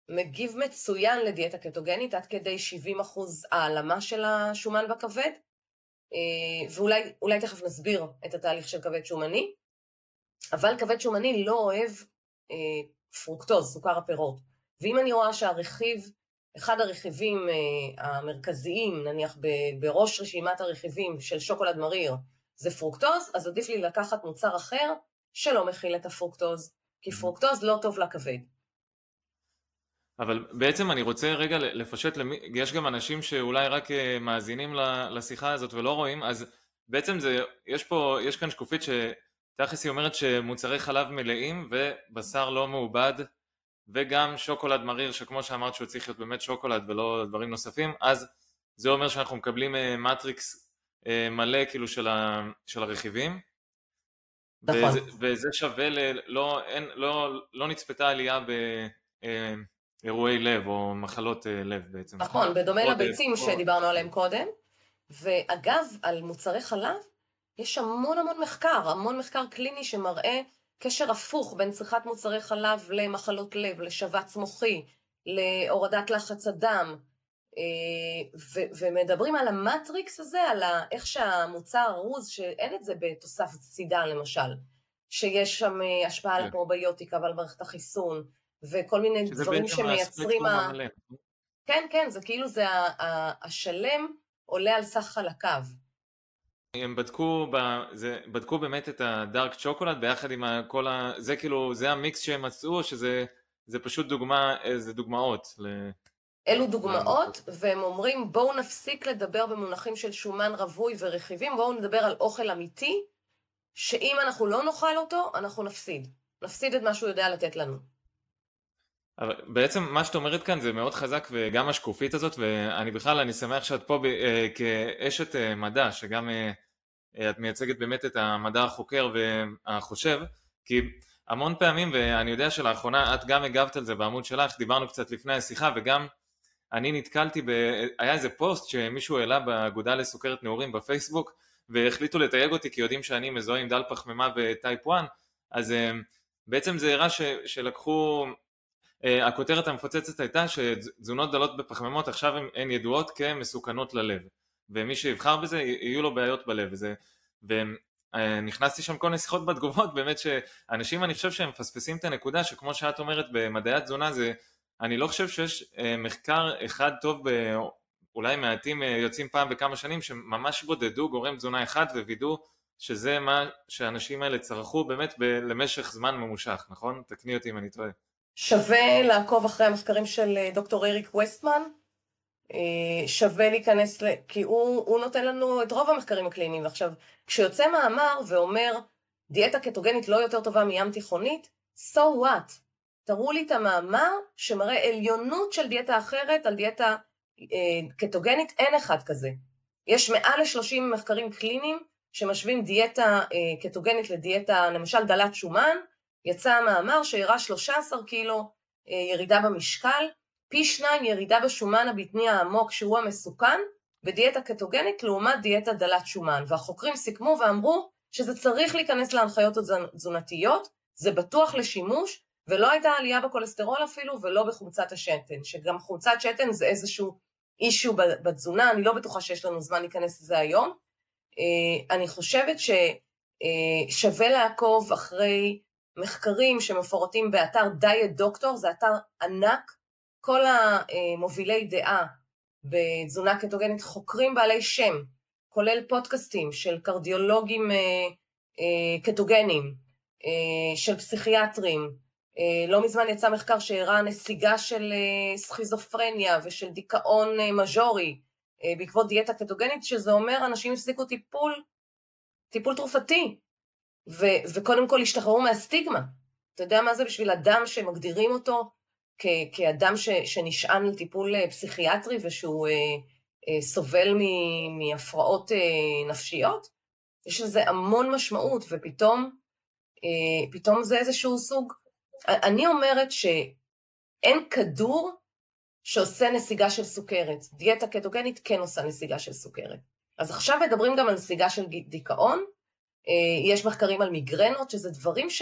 מגיב מצוין לדיאטה קטוגנית, עד כדי 70 אחוז העלמה של השומן בכבד, ואולי תכף נסביר את התהליך של כבד שומני, אבל כבד שומני לא אוהב אה, פרוקטוז, סוכר הפירות. ואם אני רואה שהרכיב, אחד הרכיבים אה, המרכזיים, נניח בראש רשימת הרכיבים של שוקולד מריר, זה פרוקטוז, אז עדיף לי לקחת מוצר אחר שלא מכיל את הפרוקטוז, כי פרוקטוז לא טוב לכבד. אבל בעצם אני רוצה רגע לפשט, למי, יש גם אנשים שאולי רק אה, מאזינים לשיחה הזאת ולא רואים, אז בעצם זה, יש פה, יש כאן שקופית שתכלס היא אומרת שמוצרי חלב מלאים ובשר לא מעובד וגם שוקולד מריר שכמו שאמרת שהוא צריך להיות באמת שוקולד ולא דברים נוספים, אז זה אומר שאנחנו מקבלים אה, מטריקס אה, מלא כאילו של, ה, של הרכיבים. נכון. וזה, וזה שווה ל... לא, אין, לא, לא נצפתה עלייה ב... אירועי לב או מחלות אה, לב בעצם. נכון, בדומה לביצים שדיברנו עליהם קודם. ואגב, על מוצרי חלב, יש המון המון מחקר, המון מחקר קליני שמראה קשר הפוך בין צריכת מוצרי חלב למחלות לב, לשבץ מוחי, להורדת לחץ הדם, אה, ו- ומדברים על המטריקס הזה, על איך שהמוצר ארוז, שאין את זה בתוסף סידן למשל, שיש שם אה, השפעה על כן. הפרוביוטיקה ועל מערכת החיסון, וכל מיני דברים שמייצרים... ה... כן, כן, זה כאילו זה השלם עולה על סך חלקיו. הם בדקו, ב, זה, בדקו באמת את הדארק צ'וקולד ביחד עם כל ה... זה כאילו, זה המיקס שהם מצאו, שזה זה פשוט דוגמה, זה דוגמאות. ל... אלו דוגמאות, והם אומרים בואו נפסיק לדבר במונחים של שומן רווי ורכיבים, בואו נדבר על אוכל אמיתי, שאם אנחנו לא נאכל אותו, אנחנו נפסיד. נפסיד את מה שהוא יודע לתת לנו. אבל בעצם מה שאת אומרת כאן זה מאוד חזק וגם השקופית הזאת ואני בכלל אני שמח שאת פה ב, אה, כאשת אה, מדע שגם אה, אה, את מייצגת באמת את המדע החוקר והחושב כי המון פעמים ואני יודע שלאחרונה את גם הגבת על זה בעמוד שלך דיברנו קצת לפני השיחה וגם אני נתקלתי ב... היה איזה פוסט שמישהו העלה באגודה לסוכרת נעורים בפייסבוק והחליטו לתייג אותי כי יודעים שאני מזוהה עם דל פחמימה וטייפ 1 אז אה, בעצם זה הראה ש, שלקחו הכותרת המפוצצת הייתה שתזונות דלות בפחמימות עכשיו הן ידועות כמסוכנות ללב ומי שיבחר בזה יהיו לו בעיות בלב וזה, ונכנסתי שם כל מיני שיחות בתגובות <laughs> באמת שאנשים אני חושב שהם מפספסים את הנקודה שכמו שאת אומרת במדעי התזונה זה אני לא חושב שיש אה, מחקר אחד טוב ב... אולי מעטים אה, יוצאים פעם בכמה שנים שממש בודדו גורם תזונה אחד ווידאו שזה מה שהאנשים האלה צרכו באמת ב- למשך זמן ממושך, נכון? תקני אותי אם אני טועה. שווה לעקוב אחרי המחקרים של אה, דוקטור אריק ווסטמן, אה, שווה להיכנס, ל... כי הוא, הוא נותן לנו את רוב המחקרים הקליניים. עכשיו, כשיוצא מאמר ואומר, דיאטה קטוגנית לא יותר טובה מים תיכונית, so what? תראו לי את המאמר שמראה עליונות של דיאטה אחרת על דיאטה אה, קטוגנית, אין אחד כזה. יש מעל ל-30 מחקרים קליניים שמשווים דיאטה אה, קטוגנית לדיאטה, למשל דלת שומן, יצא המאמר שהראה 13 קילו אה, ירידה במשקל, פי שניים ירידה בשומן הבטני העמוק שהוא המסוכן, בדיאטה קטוגנית לעומת דיאטה דלת שומן. והחוקרים סיכמו ואמרו שזה צריך להיכנס להנחיות התזונתיות, זה בטוח לשימוש, ולא הייתה עלייה בכולסטרול אפילו, ולא בחומצת השתן, שגם חומצת שתן זה איזשהו אישיו בתזונה, אני לא בטוחה שיש לנו זמן להיכנס לזה היום. אה, אני חושבת ששווה אה, לעקוב אחרי מחקרים שמפורטים באתר דיאט דוקטור, זה אתר ענק, כל המובילי דעה בתזונה קטוגנית חוקרים בעלי שם, כולל פודקאסטים של קרדיולוגים אה, אה, קטוגנים, אה, של פסיכיאטרים. לא מזמן יצא מחקר שהראה נסיגה של סכיזופרניה ושל דיכאון מז'ורי בעקבות דיאטה קטוגנית, שזה אומר אנשים הפסיקו טיפול, טיפול תרופתי, ו- וקודם כל השתחררו מהסטיגמה. אתה יודע מה זה בשביל אדם שמגדירים אותו כ- כאדם ש- שנשען על טיפול אה, פסיכיאטרי ושהוא אה, אה, סובל מ- מהפרעות אה, נפשיות? יש לזה המון משמעות, ופתאום אה, פתאום זה איזשהו סוג... אני אומרת שאין כדור שעושה נסיגה של סוכרת. דיאטה קטוגנית כן עושה נסיגה של סוכרת. אז עכשיו מדברים גם על נסיגה של דיכאון, יש מחקרים על מיגרנות, שזה דברים ש...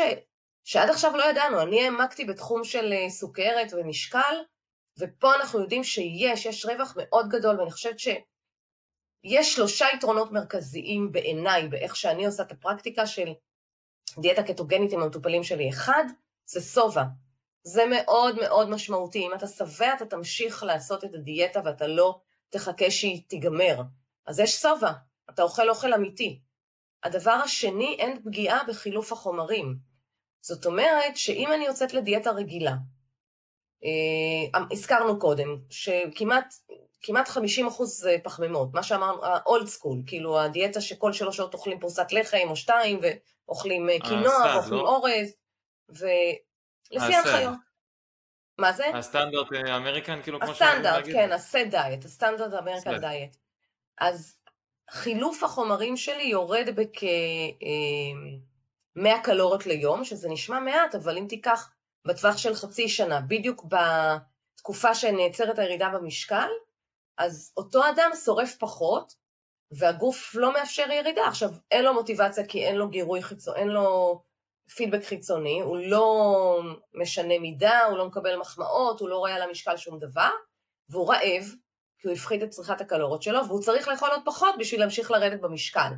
שעד עכשיו לא ידענו. אני העמקתי בתחום של אה, סוכרת ומשקל, ופה אנחנו יודעים שיש, יש רווח מאוד גדול, ואני חושבת שיש שלושה יתרונות מרכזיים בעיניי, באיך שאני עושה את הפרקטיקה של דיאטה קטוגנית עם המטופלים שלי. אחד, זה סובה. זה מאוד מאוד משמעותי. אם אתה שבע, אתה תמשיך לעשות את הדיאטה ואתה לא תחכה שהיא תיגמר. אז יש סובה, אתה אוכל אוכל אמיתי. הדבר השני, אין פגיעה בחילוף החומרים. זאת אומרת שאם אני יוצאת לדיאטה רגילה, אה, הזכרנו קודם, שכמעט כמעט 50 אחוז פחמימות, מה שאמרנו, ה-old school, כאילו הדיאטה שכל שלוש שעות אוכלים פרוסת לחם או שתיים, ואוכלים אה, קינוע, ואוכלים לא? אורז, ולפי ההנחיות. מה זה? ה standard American, כאילו כמו שאני הסטנדרט, כן, ה SAD diet, ה standard American diet. אז חילוף החומרים שלי יורד בכ-100 אה, קלוריות ליום, שזה נשמע מעט, אבל אם תיקח בטווח של חצי שנה, בדיוק בתקופה שנעצרת הירידה במשקל, אז אותו אדם שורף פחות, והגוף לא מאפשר ירידה. עכשיו, אין לו מוטיבציה כי אין לו גירוי חיצוני, אין לו פידבק חיצוני, הוא לא משנה מידה, הוא לא מקבל מחמאות, הוא לא רואה על המשקל שום דבר, והוא רעב, כי הוא הפחית את צריכת הקלוריות שלו, והוא צריך לאכול עוד פחות בשביל להמשיך לרדת במשקל.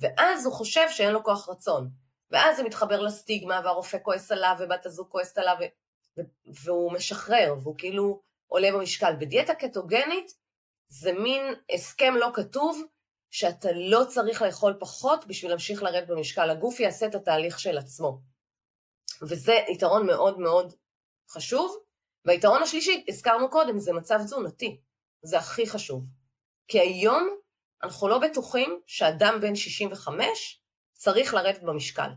ואז הוא חושב שאין לו כוח רצון. ואז זה מתחבר לסטיגמה, והרופא כועס עליו, ובת הזוג כועסת עליו, ו... והוא משחרר, והוא כאילו עולה במשקל. בדיאטה קטוגנית זה מין הסכם לא כתוב, שאתה לא צריך לאכול פחות בשביל להמשיך לרדת במשקל. הגוף יעשה את התהליך של עצמו. וזה יתרון מאוד מאוד חשוב. והיתרון השלישי, הזכרנו קודם, זה מצב תזונתי. זה הכי חשוב. כי היום אנחנו לא בטוחים שאדם בן 65 צריך לרדת במשקל.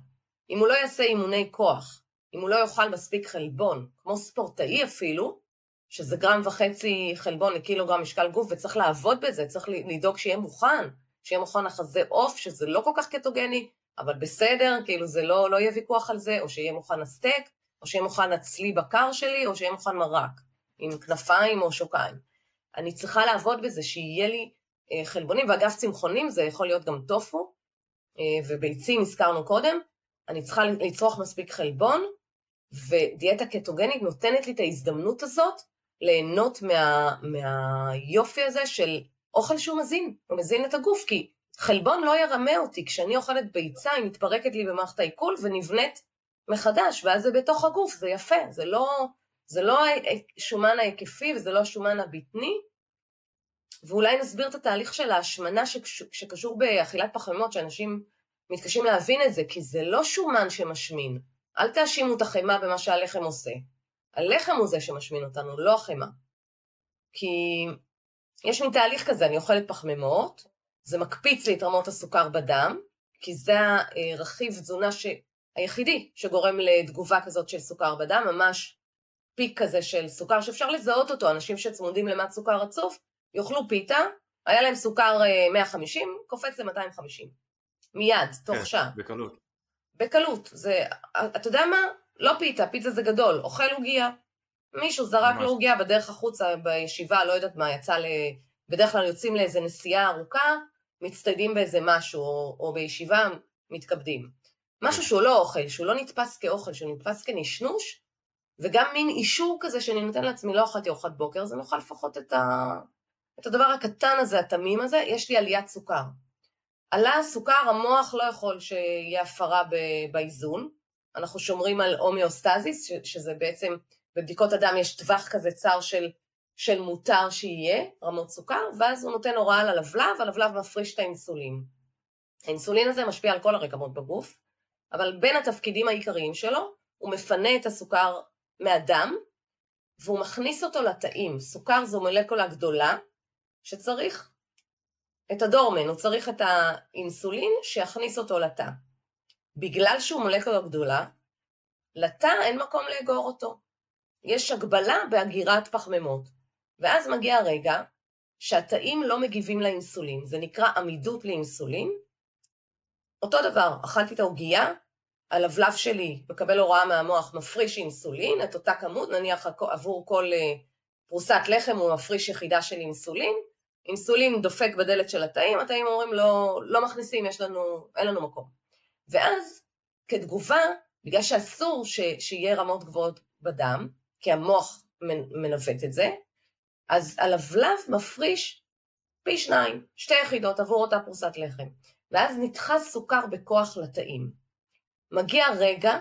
אם הוא לא יעשה אימוני כוח, אם הוא לא יאכל מספיק חלבון, כמו ספורטאי אפילו, שזה גרם וחצי חלבון לקילוגרם משקל גוף, וצריך לעבוד בזה, צריך לדאוג שיהיה מוכן, שיהיה מוכן החזה עוף, שזה לא כל כך קטוגני, אבל בסדר, כאילו זה לא, לא יהיה ויכוח על זה, או שיהיה מוכן הסטייק, או שיהיה מוכן הצלי בקר שלי, או שיהיה מוכן מרק, עם כנפיים או שוקיים. אני צריכה לעבוד בזה, שיהיה לי אה, חלבונים, ואגב צמחונים זה יכול להיות גם טופו, אה, וביצים הזכרנו קודם, אני צריכה לצרוך מספיק חלבון, ודיאטה קטוגנית נותנת לי את ההזדמנות הזאת ליהנות מה, מהיופי הזה של אוכל שהוא מזין, הוא מזין את הגוף, כי חלבון לא ירמה אותי, כשאני אוכלת ביצה היא מתפרקת לי במערכת העיכול ונבנית מחדש, ואז זה בתוך הגוף, זה יפה, זה לא, זה לא השומן ההיקפי וזה לא השומן הבטני, ואולי נסביר את התהליך של ההשמנה שקשור באכילת פחמימות, שאנשים מתקשים להבין את זה, כי זה לא שומן שמשמין. אל תאשימו את החמאה במה שהלחם עושה. הלחם הוא זה שמשמין אותנו, לא החמאה. כי יש מין תהליך כזה, אני אוכלת פחמימות, זה מקפיץ לי את רמות הסוכר בדם, כי זה הרכיב תזונה ש... היחידי שגורם לתגובה כזאת של סוכר בדם, ממש פיק כזה של סוכר שאפשר לזהות אותו, אנשים שצמודים למט סוכר רצוף, יאכלו פיתה, היה להם סוכר 150, אה, קופץ ל-250. מיד, תוך כן, שעה. בקלות. בקלות. זה, אתה יודע מה? לא פיתה, פיתה זה גדול, אוכל עוגייה. מישהו זרק לו עוגייה בדרך החוצה בישיבה, לא יודעת מה, יצא ל... בדרך כלל יוצאים לאיזה נסיעה ארוכה, מצטיידים באיזה משהו, או, או בישיבה מתכבדים. משהו כן. שהוא לא אוכל, שהוא לא נתפס כאוכל, שהוא נתפס כנשנוש, וגם מין אישור כזה שאני נותן לעצמי, לא אכלתי ארוחת בוקר, אז אני אוכל לפחות את, ה... את הדבר הקטן הזה, התמים הזה, יש לי עליית סוכר. עלה הסוכר, המוח לא יכול שיהיה הפרה באיזון. אנחנו שומרים על הומיאוסטזיס, שזה בעצם, בבדיקות הדם יש טווח כזה צר של, של מותר שיהיה, רמות סוכר, ואז הוא נותן הוראה ללבלב, הלבלב מפריש את האינסולין. האינסולין הזה משפיע על כל הרקמות בגוף, אבל בין התפקידים העיקריים שלו, הוא מפנה את הסוכר מהדם, והוא מכניס אותו לתאים. סוכר זו מולקולה גדולה, שצריך את הדורמן, הוא צריך את האינסולין שיכניס אותו לתא. בגלל שהוא מולקולה גדולה, לתא אין מקום לאגור אותו. יש הגבלה באגירת פחמימות. ואז מגיע הרגע שהתאים לא מגיבים לאינסולין, זה נקרא עמידות לאינסולין. אותו דבר, אכלתי את העוגייה, הלבלב שלי מקבל הוראה מהמוח, מפריש אינסולין, את אותה כמות, נניח עבור כל אה, פרוסת לחם הוא מפריש יחידה של אינסולין, אינסולין דופק בדלת של התאים, התאים אומרים לא, לא מכניסים, יש לנו, אין לנו מקום. ואז כתגובה, בגלל שאסור ש, שיהיה רמות גבוהות בדם, כי המוח מנווט את זה, אז הלבלב מפריש פי שניים, שתי יחידות עבור אותה פרוסת לחם. ואז נדחס סוכר בכוח לתאים. מגיע רגע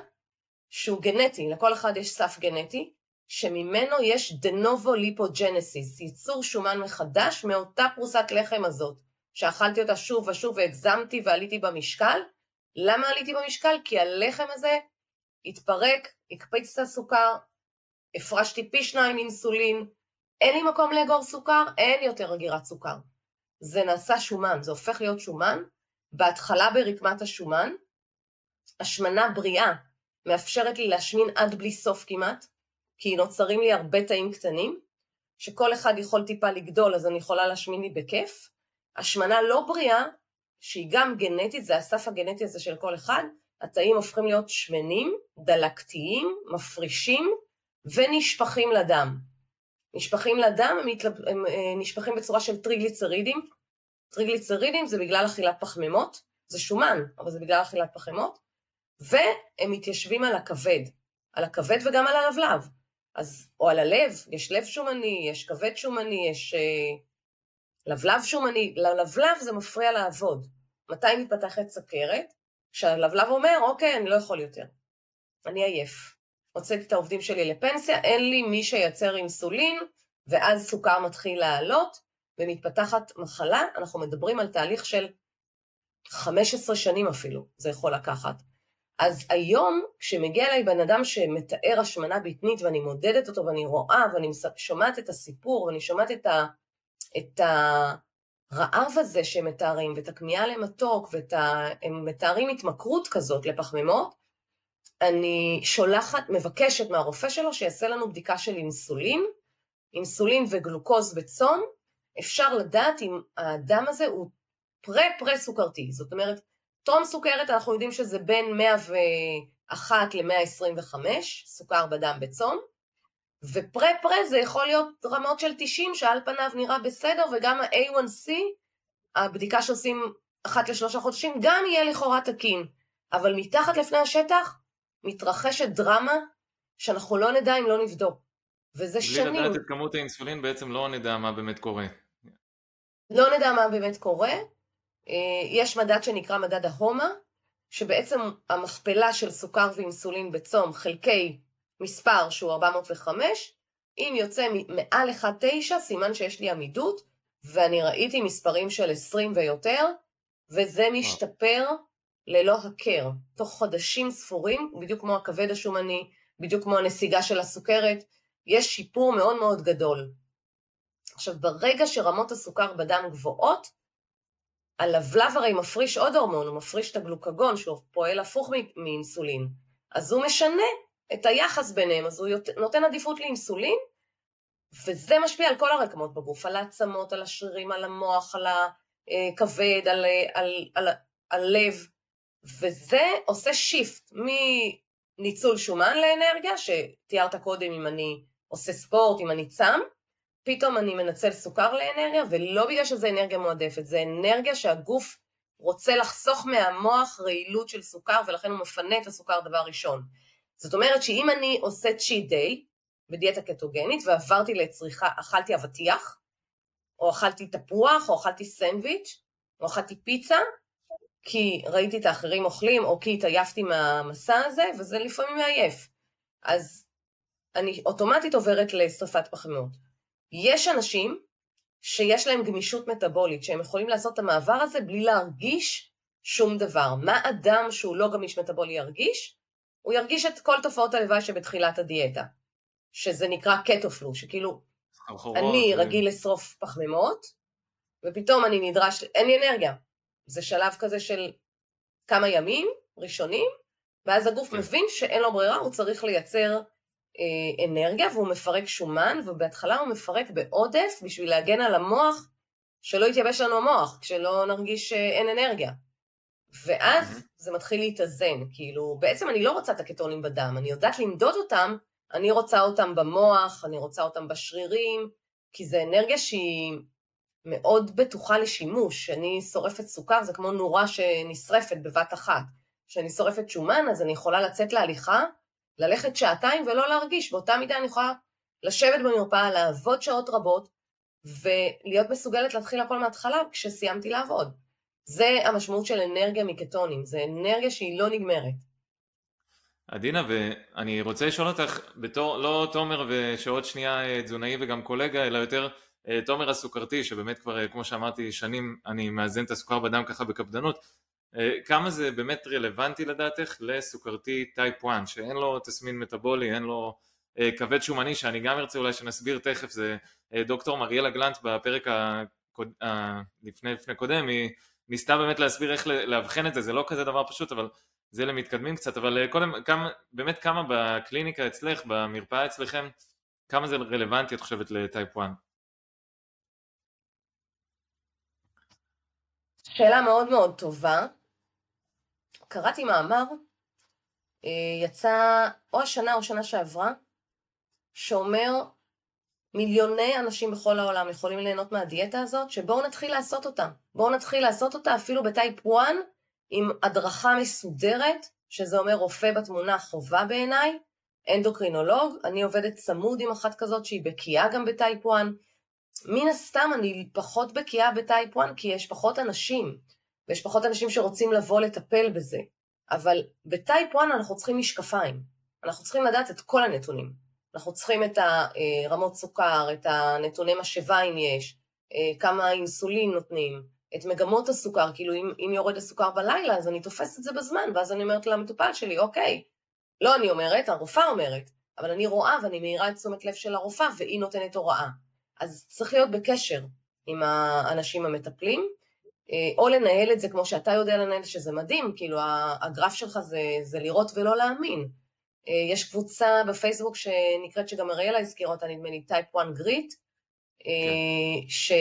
שהוא גנטי, לכל אחד יש סף גנטי, שממנו יש דנובו ליפוג'נסיס, ייצור שומן מחדש מאותה פרוסת לחם הזאת, שאכלתי אותה שוב ושוב והגזמתי ועליתי במשקל. למה עליתי במשקל? כי הלחם הזה התפרק, הקפיץ את הסוכר, הפרשתי פי שניים אינסולין, אין לי מקום לאגור סוכר, אין יותר אגירת סוכר. זה נעשה שומן, זה הופך להיות שומן. בהתחלה ברקמת השומן, השמנה בריאה מאפשרת לי להשמין עד בלי סוף כמעט, כי נוצרים לי הרבה תאים קטנים, שכל אחד יכול טיפה לגדול, אז אני יכולה להשמין לי בכיף. השמנה לא בריאה, שהיא גם גנטית, זה הסף הגנטי הזה של כל אחד, התאים הופכים להיות שמנים, דלקתיים, מפרישים ונשפכים לדם. נשפכים לדם, הם, מתלב... הם אה, נשפכים בצורה של טריגליצרידים. טריגליצרידים זה בגלל אכילת פחמימות, זה שומן, אבל זה בגלל אכילת פחמימות, והם מתיישבים על הכבד, על הכבד וגם על הלבלב. אז, או על הלב, יש לב שומני, יש כבד שומני, יש אה, לבלב שומני, ללבלב זה מפריע לעבוד. מתי מתפתחת סכרת? כשהלבלב אומר, אוקיי, אני לא יכול יותר. אני עייף. הוצאתי את העובדים שלי לפנסיה, אין לי מי שייצר אינסולין, ואז סוכר מתחיל לעלות ומתפתחת מחלה, אנחנו מדברים על תהליך של 15 שנים אפילו, זה יכול לקחת. אז היום, כשמגיע אליי בן אדם שמתאר השמנה בטנית ואני מודדת אותו ואני רואה ואני שומעת את הסיפור ואני שומעת את, ה, את הרעב הזה שהם מתארים ואת הכמיהה למתוק ואת ה... הם מתארים התמכרות כזאת לפחמימות, אני שולחת, מבקשת מהרופא שלו שיעשה לנו בדיקה של אינסולין, אינסולין וגלוקוז בצום, אפשר לדעת אם האדם הזה הוא פרה-פרה סוכרתי, זאת אומרת, טרום סוכרת אנחנו יודעים שזה בין 101 ל-125 סוכר בדם בצום, ופרה-פרה זה יכול להיות רמות של 90 שעל פניו נראה בסדר, וגם ה-A1C, הבדיקה שעושים אחת לשלושה חודשים, גם יהיה לכאורה תקין. אבל מתחת לפני השטח מתרחשת דרמה שאנחנו לא נדע אם לא נבדוק. וזה בלי שנים. בלי לדעת את כמות האינסולין בעצם לא נדע מה באמת קורה. לא נדע מה באמת קורה. אה, יש מדד שנקרא מדד ההומה, שבעצם המכפלה של סוכר ואינסולין בצום חלקי מספר שהוא 405, אם יוצא מעל 1.9 סימן שיש לי עמידות, ואני ראיתי מספרים של 20 ויותר, וזה משתפר ללא הכר. תוך חודשים ספורים, בדיוק כמו הכבד השומני, בדיוק כמו הנסיגה של הסוכרת, יש שיפור מאוד מאוד גדול. עכשיו, ברגע שרמות הסוכר בדם גבוהות, הלבלב הרי מפריש עוד הורמון, הוא מפריש את הגלוקגון, שהוא פועל הפוך מאינסולין. אז הוא משנה את היחס ביניהם, אז הוא נותן עדיפות לאינסולין, וזה משפיע על כל הרקמות בגוף, על העצמות, על השרירים, על המוח, על הכבד, על, על, על, על לב, וזה עושה שיפט מניצול שומן לאנרגיה, שתיארת קודם אם אני עושה ספורט, אם אני צם, פתאום אני מנצל סוכר לאנרגיה, ולא בגלל שזה אנרגיה מועדפת, זה אנרגיה שהגוף רוצה לחסוך מהמוח רעילות של סוכר, ולכן הוא מפנה את הסוכר דבר ראשון. זאת אומרת שאם אני עושה צ'יט דיי בדיאטה קטוגנית ועברתי לצריכה, אכלתי אבטיח, או אכלתי תפוח, או אכלתי סנדוויץ', או אכלתי פיצה, כי ראיתי את האחרים אוכלים, או כי התעייפתי מהמסע הזה, וזה לפעמים מעייף. אז אני אוטומטית עוברת לשרפת פחמיות. יש אנשים שיש להם גמישות מטאבולית, שהם יכולים לעשות את המעבר הזה בלי להרגיש שום דבר. מה אדם שהוא לא גמיש מטאבולי ירגיש? הוא ירגיש את כל תופעות הלוואי שבתחילת הדיאטה, שזה נקרא קטופלו, שכאילו, אני רגיל לשרוף פחמימות, ופתאום אני נדרש, אין לי אנרגיה. זה שלב כזה של כמה ימים ראשונים, ואז הגוף כן. מבין שאין לו ברירה, הוא צריך לייצר אנרגיה, והוא מפרק שומן, ובהתחלה הוא מפרק בעודף בשביל להגן על המוח, שלא יתייבש לנו המוח, כשלא נרגיש שאין אנרגיה. ואז mm-hmm. זה מתחיל להתאזן, כאילו, בעצם אני לא רוצה את הקטונים בדם, אני יודעת למדוד אותם, אני רוצה אותם במוח, אני רוצה אותם בשרירים, כי זה אנרגיה שהיא מאוד בטוחה לשימוש. אני שורפת סוכר, זה כמו נורה שנשרפת בבת אחת. כשאני שורפת שומן, אז אני יכולה לצאת להליכה, ללכת שעתיים ולא להרגיש. באותה מידה אני יכולה לשבת במרפאה, לעבוד שעות רבות, ולהיות מסוגלת להתחיל הכל מההתחלה כשסיימתי לעבוד. זה המשמעות של אנרגיה מקטונים, זה אנרגיה שהיא לא נגמרת. עדינה, ואני רוצה לשאול אותך, בתור, לא תומר ושעוד שנייה אה, תזונאי וגם קולגה, אלא יותר אה, תומר הסוכרתי, שבאמת כבר, אה, כמו שאמרתי, שנים אני מאזן את הסוכר בדם ככה בקפדנות, כמה זה באמת רלוונטי לדעתך לסוכרתי type 1, שאין לו תסמין מטאבולי, אין לו כבד שומני, שאני גם ארצה אולי שנסביר תכף, זה דוקטור אריאלה גלנט בפרק הקוד, לפני, קודם, היא ניסתה באמת להסביר איך לאבחן את זה, זה לא כזה דבר פשוט, אבל זה למתקדמים קצת, אבל אה, קודם, כמה, באמת כמה בקליניקה אצלך, במרפאה אצלכם, כמה זה רלוונטי את חושבת לטייפ 1? שאלה מאוד מאוד טובה. קראתי מאמר, אה, יצא או השנה או שנה שעברה, שאומר מיליוני אנשים בכל העולם יכולים ליהנות מהדיאטה הזאת, שבואו נתחיל לעשות אותה. בואו נתחיל לעשות אותה אפילו בטייפ 1, עם הדרכה מסודרת, שזה אומר רופא בתמונה חובה בעיניי, אנדוקרינולוג, אני עובדת צמוד עם אחת כזאת שהיא בקיאה גם ב type 1. מן הסתם אני פחות בקיאה ב type 1 כי יש פחות אנשים, ויש פחות אנשים שרוצים לבוא לטפל בזה. אבל ב type 1 אנחנו צריכים משקפיים. אנחנו צריכים לדעת את כל הנתונים. אנחנו צריכים את הרמות סוכר, את הנתוני משאבה אם יש, כמה אינסולין נותנים, את מגמות הסוכר, כאילו אם, אם יורד הסוכר בלילה, אז אני תופסת את זה בזמן, ואז אני אומרת למטופל שלי, אוקיי, לא אני אומרת, הרופאה אומרת, אבל אני רואה ואני מאירה את תשומת לב של הרופאה, והיא נותנת הוראה. אז צריך להיות בקשר עם האנשים המטפלים, אה, או לנהל את זה כמו שאתה יודע לנהל, שזה מדהים, כאילו הגרף שלך זה, זה לראות ולא להאמין. אה, יש קבוצה בפייסבוק שנקראת, שגם אריאלה הזכירה אותה, נדמה לי, Type 1 Grit, כן. ש...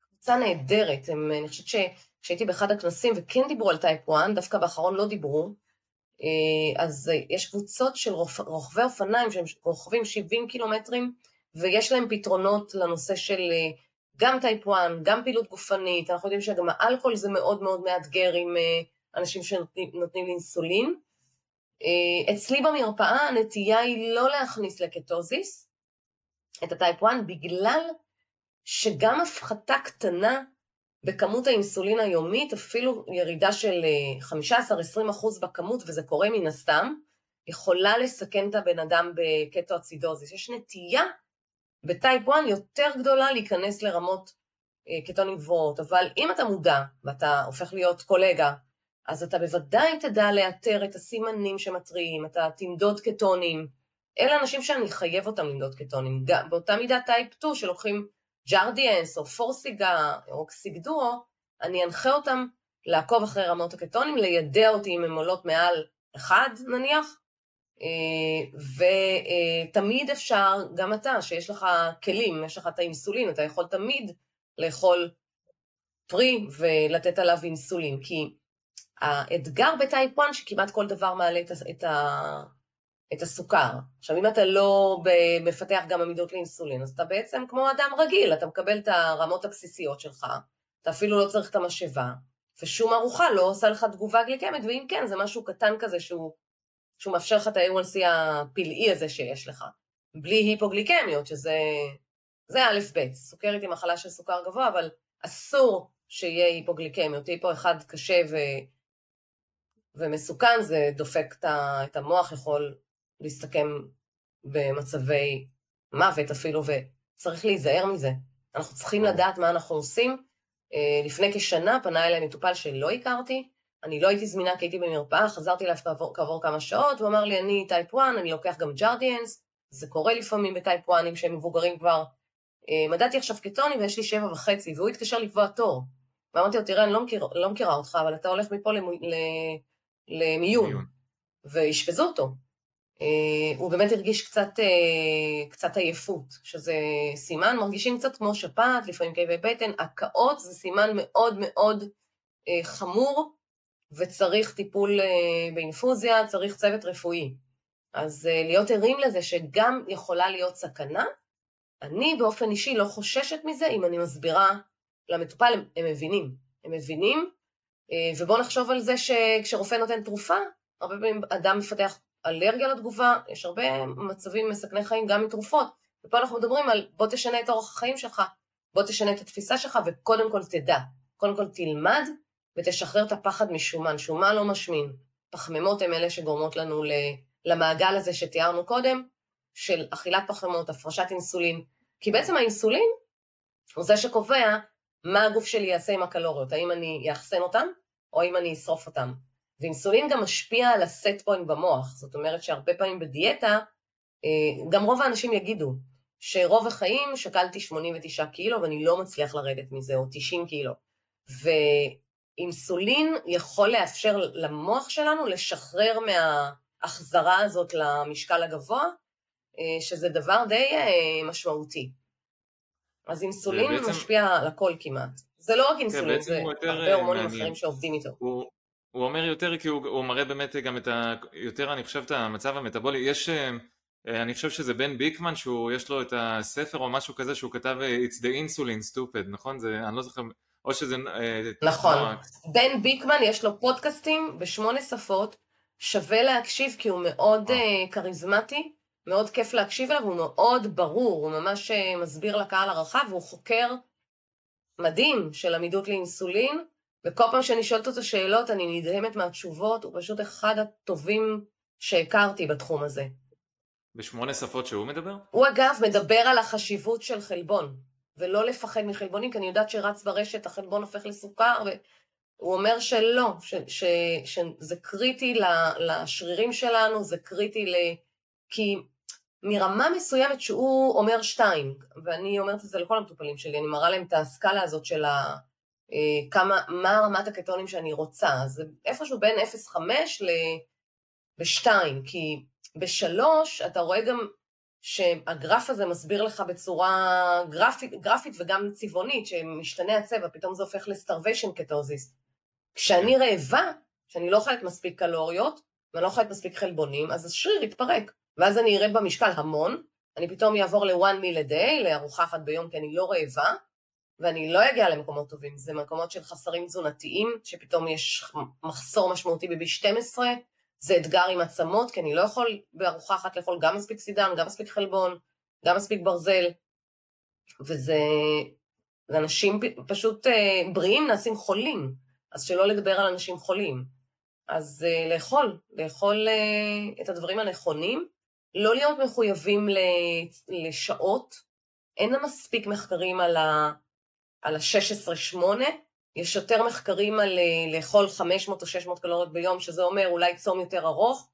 קבוצה נהדרת, הם, אני חושבת שכשהייתי באחד הכנסים וכן דיברו על type 1, דווקא באחרון לא דיברו, אה, אז יש קבוצות של רוכבי אופניים שהם רוכבים 70 קילומטרים, ויש להם פתרונות לנושא של אה, גם type 1, גם פעילות גופנית, אנחנו יודעים שגם האלכוהול זה מאוד מאוד מאתגר עם אה, אנשים שנותנים לאינסולין. אצלי במרפאה הנטייה היא לא להכניס לקטוזיס, את ה type 1, בגלל שגם הפחתה קטנה בכמות האינסולין היומית, אפילו ירידה של 15-20% אה, בכמות, וזה קורה מן הסתם, יכולה לסכן את הבן אדם בקטואצידוזיס. יש נטייה ב type 1 יותר גדולה להיכנס לרמות אה, קטונים גבוהות, אבל אם אתה מודע ואתה הופך להיות קולגה, אז אתה בוודאי תדע לאתר את הסימנים שמתריעים, אתה תמדוד קטונים. אלה אנשים שאני אחייב אותם למדוד קטונים. באותה מידה type 2 שלוקחים ג'רדיאנס או פורסיגה או סיגדואו, אני אנחה אותם לעקוב אחרי רמות הקטונים, לידע אותי אם הן עולות מעל אחד נניח, ותמיד אפשר, גם אתה, שיש לך כלים, יש לך את האינסולין, אתה יכול תמיד לאכול פרי ולתת עליו אינסולין, כי האתגר בטייפ 1 שכמעט כל דבר מעלה את, ה... את הסוכר. עכשיו, אם אתה לא מפתח גם עמידות לאינסולין, אז אתה בעצם כמו אדם רגיל, אתה מקבל את הרמות הבסיסיות שלך, אתה אפילו לא צריך את המשאבה, ושום ארוחה לא עושה לך תגובה גליקמית, ואם כן, זה משהו קטן כזה שהוא, שהוא מאפשר לך את ה-A1C הפלאי הזה שיש לך, בלי היפוגליקמיות, שזה זה א' ב', סוכרת היא מחלה של סוכר גבוה, אבל אסור שיהיה היפוגליקמיות, היפו אחד קשה ו... ומסוכן, זה דופק את המוח, יכול להסתכם במצבי מוות אפילו, וצריך להיזהר מזה. אנחנו צריכים לדעת מה אנחנו עושים. אה, לפני כשנה פנה אליי מטופל שלא הכרתי, אני לא הייתי זמינה כי הייתי במרפאה, חזרתי אליו כעבור, כעבור כמה שעות, הוא אמר לי, אני type 1, אני לוקח גם ג'רדיאנס, זה קורה לפעמים ב type 1 שהם מבוגרים כבר. אה, מדדתי עכשיו קטוני ויש לי שבע וחצי, והוא התקשר לקבוע תור. ואמרתי לו, תראה, אני לא, מכיר, לא מכירה אותך, אבל אתה הולך מפה למיון, ואשפזו אותו. Uh, הוא באמת הרגיש קצת, uh, קצת עייפות, שזה סימן, מרגישים קצת כמו שפעת, לפעמים כאבי בטן, הקאות זה סימן מאוד מאוד חמור, וצריך טיפול uh, באינפוזיה, צריך צוות רפואי. אז uh, להיות ערים לזה שגם יכולה להיות סכנה, אני באופן אישי לא חוששת מזה אם אני מסבירה למטופל, הם, הם מבינים, הם מבינים, uh, ובואו נחשוב על זה שכשרופא נותן תרופה, הרבה פעמים אדם מפתח אלרגיה לתגובה, יש הרבה מצבים מסכני חיים גם מתרופות, ופה אנחנו מדברים על בוא תשנה את אורח החיים שלך, בוא תשנה את התפיסה שלך וקודם כל תדע, קודם כל תלמד ותשחרר את הפחד משומן, שומן לא משמין, פחמימות הן אלה שגורמות לנו למעגל הזה שתיארנו קודם, של אכילת פחמימות, הפרשת אינסולין, כי בעצם האינסולין הוא זה שקובע מה הגוף שלי יעשה עם הקלוריות, האם אני אאחסן אותם או האם אני אשרוף אותם. ואינסולין גם משפיע על הסט פוינט במוח, זאת אומרת שהרבה פעמים בדיאטה, אה, גם רוב האנשים יגידו שרוב החיים שקלתי 89 קילו ואני לא מצליח לרדת מזה, או 90 קילו. ואינסולין יכול לאפשר למוח שלנו לשחרר מההחזרה הזאת למשקל הגבוה, אה, שזה דבר די אה, משמעותי. אז אינסולין בעצם... משפיע על הכל כמעט. זה לא רק כן, אינסולין, כן, זה הרבה הורמונים אחרים שעובדים איתו. הוא, הוא אומר יותר כי הוא, הוא מראה באמת גם את ה... יותר אני חושב את המצב המטאבולי. יש, אה, אני חושב שזה בן ביקמן שיש לו את הספר או משהו כזה שהוא כתב אה, It's the insulin stupid, נכון? זה, אני לא זוכר, או שזה... אה, נכון. בן ביקמן יש לו פודקאסטים בשמונה שפות, שווה להקשיב כי הוא מאוד כריזמטי, מאוד כיף להקשיב אליו, הוא מאוד ברור, הוא ממש מסביר לקהל הרחב, והוא חוקר מדהים של עמידות לאינסולין. וכל פעם שאני שואלת אותו שאלות, אני נדהמת מהתשובות, הוא פשוט אחד הטובים שהכרתי בתחום הזה. בשמונה שפות שהוא מדבר? הוא אגב מדבר על החשיבות של חלבון, ולא לפחד מחלבונים, כי אני יודעת שרץ ברשת, החלבון הופך לסוכר, והוא אומר שלא, ש, ש, שזה קריטי לשרירים שלנו, זה קריטי ל... כי מרמה מסוימת שהוא אומר שתיים, ואני אומרת את זה לכל המטופלים שלי, אני מראה להם את הסקאלה הזאת של ה... אה, כמה, מה רמת הקטונים שאני רוצה, זה איפשהו בין 0.5 ל-2, כי בשלוש אתה רואה גם שהגרף הזה מסביר לך בצורה גרפית, גרפית וגם צבעונית, שמשתנה הצבע, פתאום זה הופך לסטרוויישן קטוזיס. כשאני כן. רעבה, כשאני לא אוכלת מספיק קלוריות, ואני לא אוכלת מספיק חלבונים, אז השריר יתפרק. ואז אני ארד במשקל המון, אני פתאום אעבור ל-one meal a day, לארוחה אחת ביום, כי אני לא רעבה, ואני לא אגיע למקומות טובים. זה מקומות של חסרים תזונתיים, שפתאום יש מחסור משמעותי ב-B12, זה אתגר עם עצמות, כי אני לא יכול בארוחה אחת לאכול גם מספיק סידן, גם מספיק חלבון, גם מספיק ברזל, וזה... אנשים פשוט אה, בריאים נעשים חולים, אז שלא לדבר על אנשים חולים. אז אה, לאכול, לאכול אה, את הדברים הנכונים, לא להיות מחויבים לשעות, אין מספיק מחקרים על ה-16-8, יש יותר מחקרים על אה, לאכול 500 או 600 קלוריות ביום, שזה אומר אולי צום יותר ארוך,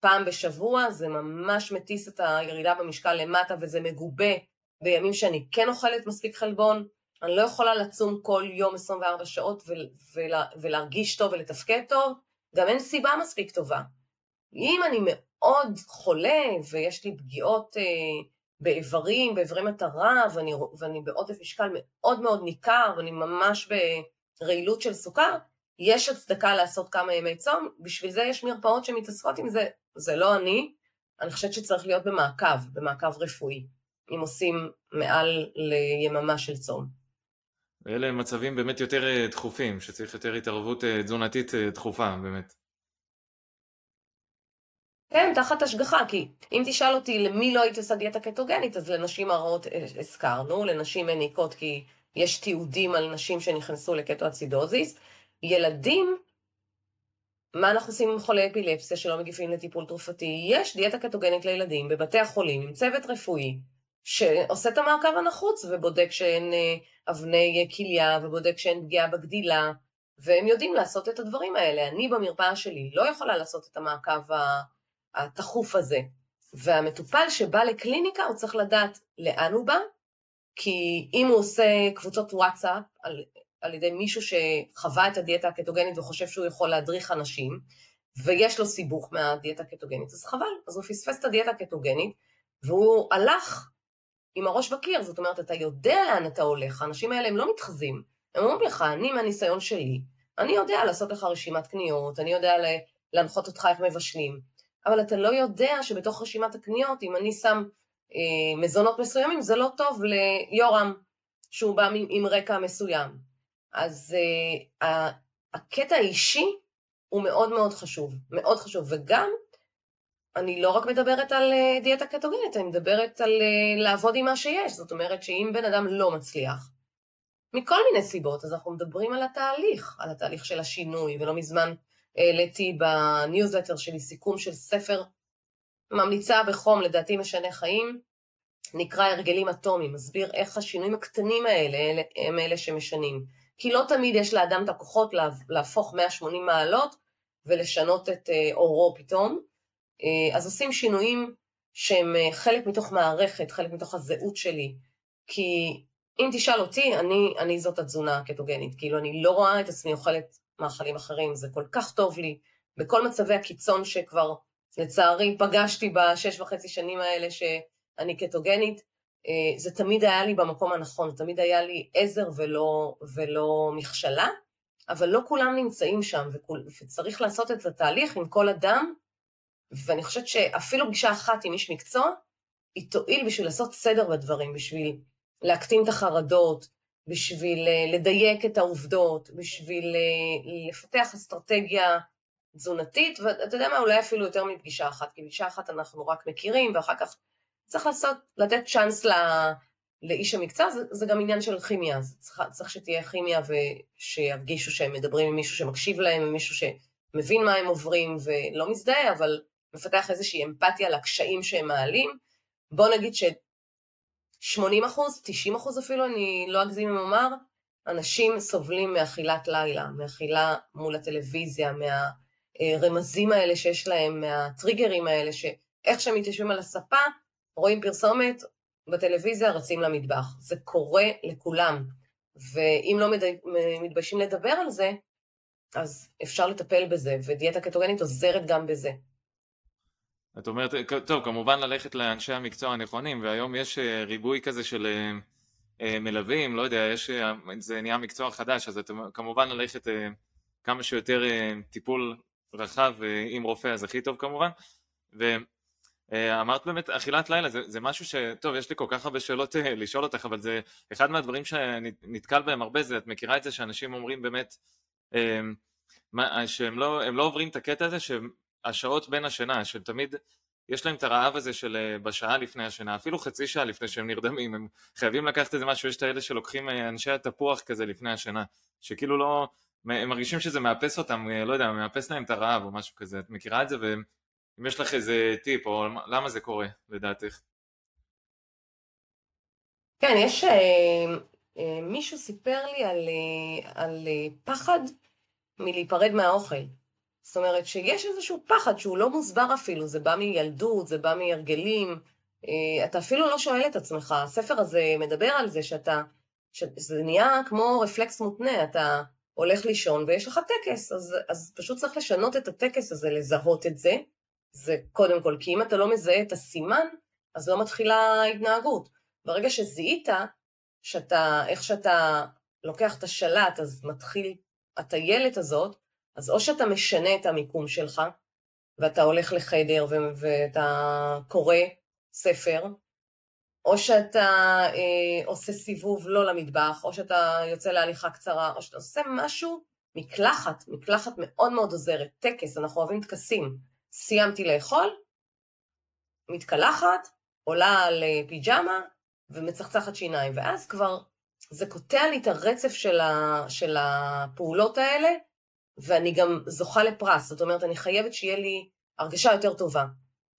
פעם בשבוע, זה ממש מטיס את הירידה במשקל למטה וזה מגובה בימים שאני כן אוכלת מספיק חלבון, אני לא יכולה לצום כל יום 24 שעות ולה, ולהרגיש טוב ולתפקד טוב, גם אין סיבה מספיק טובה. אם אני מאוד חולה ויש לי פגיעות אה, באיברים, באיברי מטרה, ואני, ואני בעודף משקל מאוד מאוד ניכר, ואני ממש ברעילות של סוכר, יש הצדקה לעשות כמה ימי צום, בשביל זה יש מרפאות שמתעסקות עם זה, זה לא אני, אני חושבת שצריך להיות במעקב, במעקב רפואי, אם עושים מעל ליממה של צום. ואלה מצבים באמת יותר אה, דחופים, שצריך יותר התערבות אה, תזונתית אה, דחופה, באמת. כן, תחת השגחה, כי אם תשאל אותי למי לא הייתי עושה דיאטה קטוגנית, אז לנשים הרעות הזכרנו, לנשים מניקות כי יש תיעודים על נשים שנכנסו לקטואצידוזיס. ילדים, מה אנחנו עושים עם חולי אפילפסיה שלא מגיבים לטיפול תרופתי? יש דיאטה קטוגנית לילדים בבתי החולים עם צוות רפואי שעושה את המעקב הנחוץ ובודק שאין אה, אבני כליה ובודק שאין פגיעה בגדילה, והם יודעים לעשות את הדברים האלה. אני במרפאה שלי לא יכולה לעשות את המעקב. התכוף הזה. והמטופל שבא לקליניקה הוא צריך לדעת לאן הוא בא, כי אם הוא עושה קבוצות וואטסאפ על, על ידי מישהו שחווה את הדיאטה הקטוגנית וחושב שהוא יכול להדריך אנשים, ויש לו סיבוך מהדיאטה הקטוגנית, אז חבל, אז הוא פספס את הדיאטה הקטוגנית, והוא הלך עם הראש בקיר, זאת אומרת, אתה יודע לאן אתה הולך, האנשים האלה הם לא מתחזים, הם אומרים לך, אני מהניסיון שלי, אני יודע לעשות לך רשימת קניות, אני יודע להנחות אותך איך מבשלים, אבל אתה לא יודע שבתוך רשימת הקניות, אם אני שם מזונות מסוימים, זה לא טוב ליורם, שהוא בא עם, עם רקע מסוים. אז אה, הקטע האישי הוא מאוד מאוד חשוב, מאוד חשוב, וגם אני לא רק מדברת על אה, דיאטה קטוגנית, אני מדברת על אה, לעבוד עם מה שיש, זאת אומרת שאם בן אדם לא מצליח, מכל מיני סיבות, אז אנחנו מדברים על התהליך, על התהליך של השינוי, ולא מזמן העליתי בניוזלטר שלי סיכום של ספר ממליצה בחום, לדעתי משנה חיים, נקרא הרגלים אטומיים, מסביר איך השינויים הקטנים האלה הם אלה שמשנים. כי לא תמיד יש לאדם את הכוחות להפוך 180 מעלות ולשנות את אה, אורו פתאום. אה, אז עושים שינויים שהם אה, חלק מתוך מערכת, חלק מתוך הזהות שלי. כי אם תשאל אותי, אני, אני זאת התזונה הקטוגנית. כאילו, אני לא רואה את עצמי אוכלת מאכלים אחרים, זה כל כך טוב לי. בכל מצבי הקיצון שכבר לצערי פגשתי בשש וחצי שנים האלה שאני קטוגנית, אה, זה תמיד היה לי במקום הנכון, תמיד היה לי עזר ולא, ולא מכשלה, אבל לא כולם נמצאים שם, וצריך לעשות את התהליך עם כל אדם, ואני חושבת שאפילו פגישה אחת עם איש מקצוע, היא תועיל בשביל לעשות סדר בדברים, בשביל להקטין את החרדות, בשביל אה, לדייק את העובדות, בשביל אה, לפתח אסטרטגיה תזונתית, ואתה יודע מה, אולי אפילו יותר מפגישה אחת, כי פגישה אחת אנחנו רק מכירים, ואחר כך צריך לעשות, לתת צ'אנס ל... לאיש המקצוע, זה, זה גם עניין של כימיה, זה צריך, צריך שתהיה כימיה ושירגישו שהם מדברים עם מישהו שמקשיב להם, עם מישהו שמבין מה הם עוברים ולא מזדהה, אבל מפתח איזושהי אמפתיה לקשיים שהם מעלים. בוא נגיד ש-80 אחוז, 90 אחוז אפילו, אני לא אגזים אם אומר, אנשים סובלים מאכילת לילה, מאכילה מול הטלוויזיה, מהרמזים האלה שיש להם, מהטריגרים האלה, שאיך שהם מתיישבים על הספה, רואים פרסומת בטלוויזיה, רצים למטבח. זה קורה לכולם. ואם לא מתביישים לדבר על זה, אז אפשר לטפל בזה, ודיאטה קטוגנית עוזרת גם בזה. את אומרת, טוב, כמובן ללכת לאנשי המקצוע הנכונים, והיום יש אה, ריבוי כזה של אה, אה, מלווים, לא יודע, יש, זה נהיה מקצוע חדש, אז אתם כמובן ללכת כמה שיותר טיפול רחב עם רופא, אז הכי טוב כמובן. ואמרת באמת, אכילת לילה זה, זה משהו ש... טוב, יש לי כל כך הרבה שאלות לשאול אותך, אבל זה אחד מהדברים שאני נתקל בהם הרבה, זה, את מכירה את זה שאנשים אומרים באמת, שהם לא, לא עוברים את הקטע הזה, שהשעות בין השינה, שתמיד יש להם את הרעב הזה של אה, בשעה לפני השינה, אפילו חצי שעה לפני שהם נרדמים, הם חייבים לקחת איזה משהו, יש את האלה שלוקחים אה, אנשי התפוח כזה לפני השינה, שכאילו לא, הם מרגישים שזה מאפס אותם, אה, לא יודע, מאפס להם את הרעב או משהו כזה, את מכירה את זה? ואם יש לך איזה טיפ, או למה זה קורה, לדעתך? כן, יש... אה, אה, מישהו סיפר לי על, על פחד מלהיפרד מהאוכל. זאת אומרת שיש איזשהו פחד שהוא לא מוסבר אפילו, זה בא מילדות, זה בא מהרגלים, אתה אפילו לא שואל את עצמך, הספר הזה מדבר על זה שאתה, שזה נהיה כמו רפלקס מותנה, אתה הולך לישון ויש לך טקס, אז, אז פשוט צריך לשנות את הטקס הזה, לזהות את זה, זה קודם כל, כי אם אתה לא מזהה את הסימן, אז לא מתחילה ההתנהגות. ברגע שזיהית, שאתה, איך שאתה לוקח את השלט, אז מתחיל הטיילת הזאת, אז או שאתה משנה את המיקום שלך, ואתה הולך לחדר ואתה קורא ספר, או שאתה אה, עושה סיבוב לא למטבח, או שאתה יוצא להליכה קצרה, או שאתה עושה משהו, מקלחת, מקלחת מאוד מאוד עוזרת, טקס, אנחנו אוהבים טקסים. סיימתי לאכול, מתקלחת, עולה על אה, פיג'מה ומצחצחת שיניים, ואז כבר זה קוטע לי את הרצף של, ה, של הפעולות האלה, ואני גם זוכה לפרס, זאת אומרת, אני חייבת שיהיה לי הרגשה יותר טובה.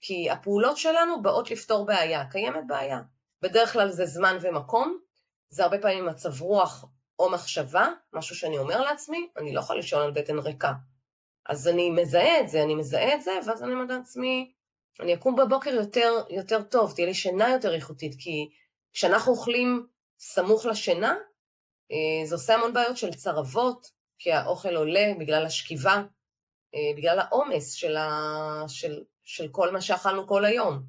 כי הפעולות שלנו באות לפתור בעיה, קיימת בעיה. בדרך כלל זה זמן ומקום, זה הרבה פעמים מצב רוח או מחשבה, משהו שאני אומר לעצמי, אני לא יכולה לישון על בטן ריקה. אז אני מזהה את זה, אני מזהה את זה, ואז אני אומר לעצמי, אני אקום בבוקר יותר, יותר טוב, תהיה לי שינה יותר איכותית, כי כשאנחנו אוכלים סמוך לשינה, אה, זה עושה המון בעיות של צרבות, כי האוכל עולה בגלל השכיבה, אה, בגלל העומס של, ה... של, של כל מה שאכלנו כל היום.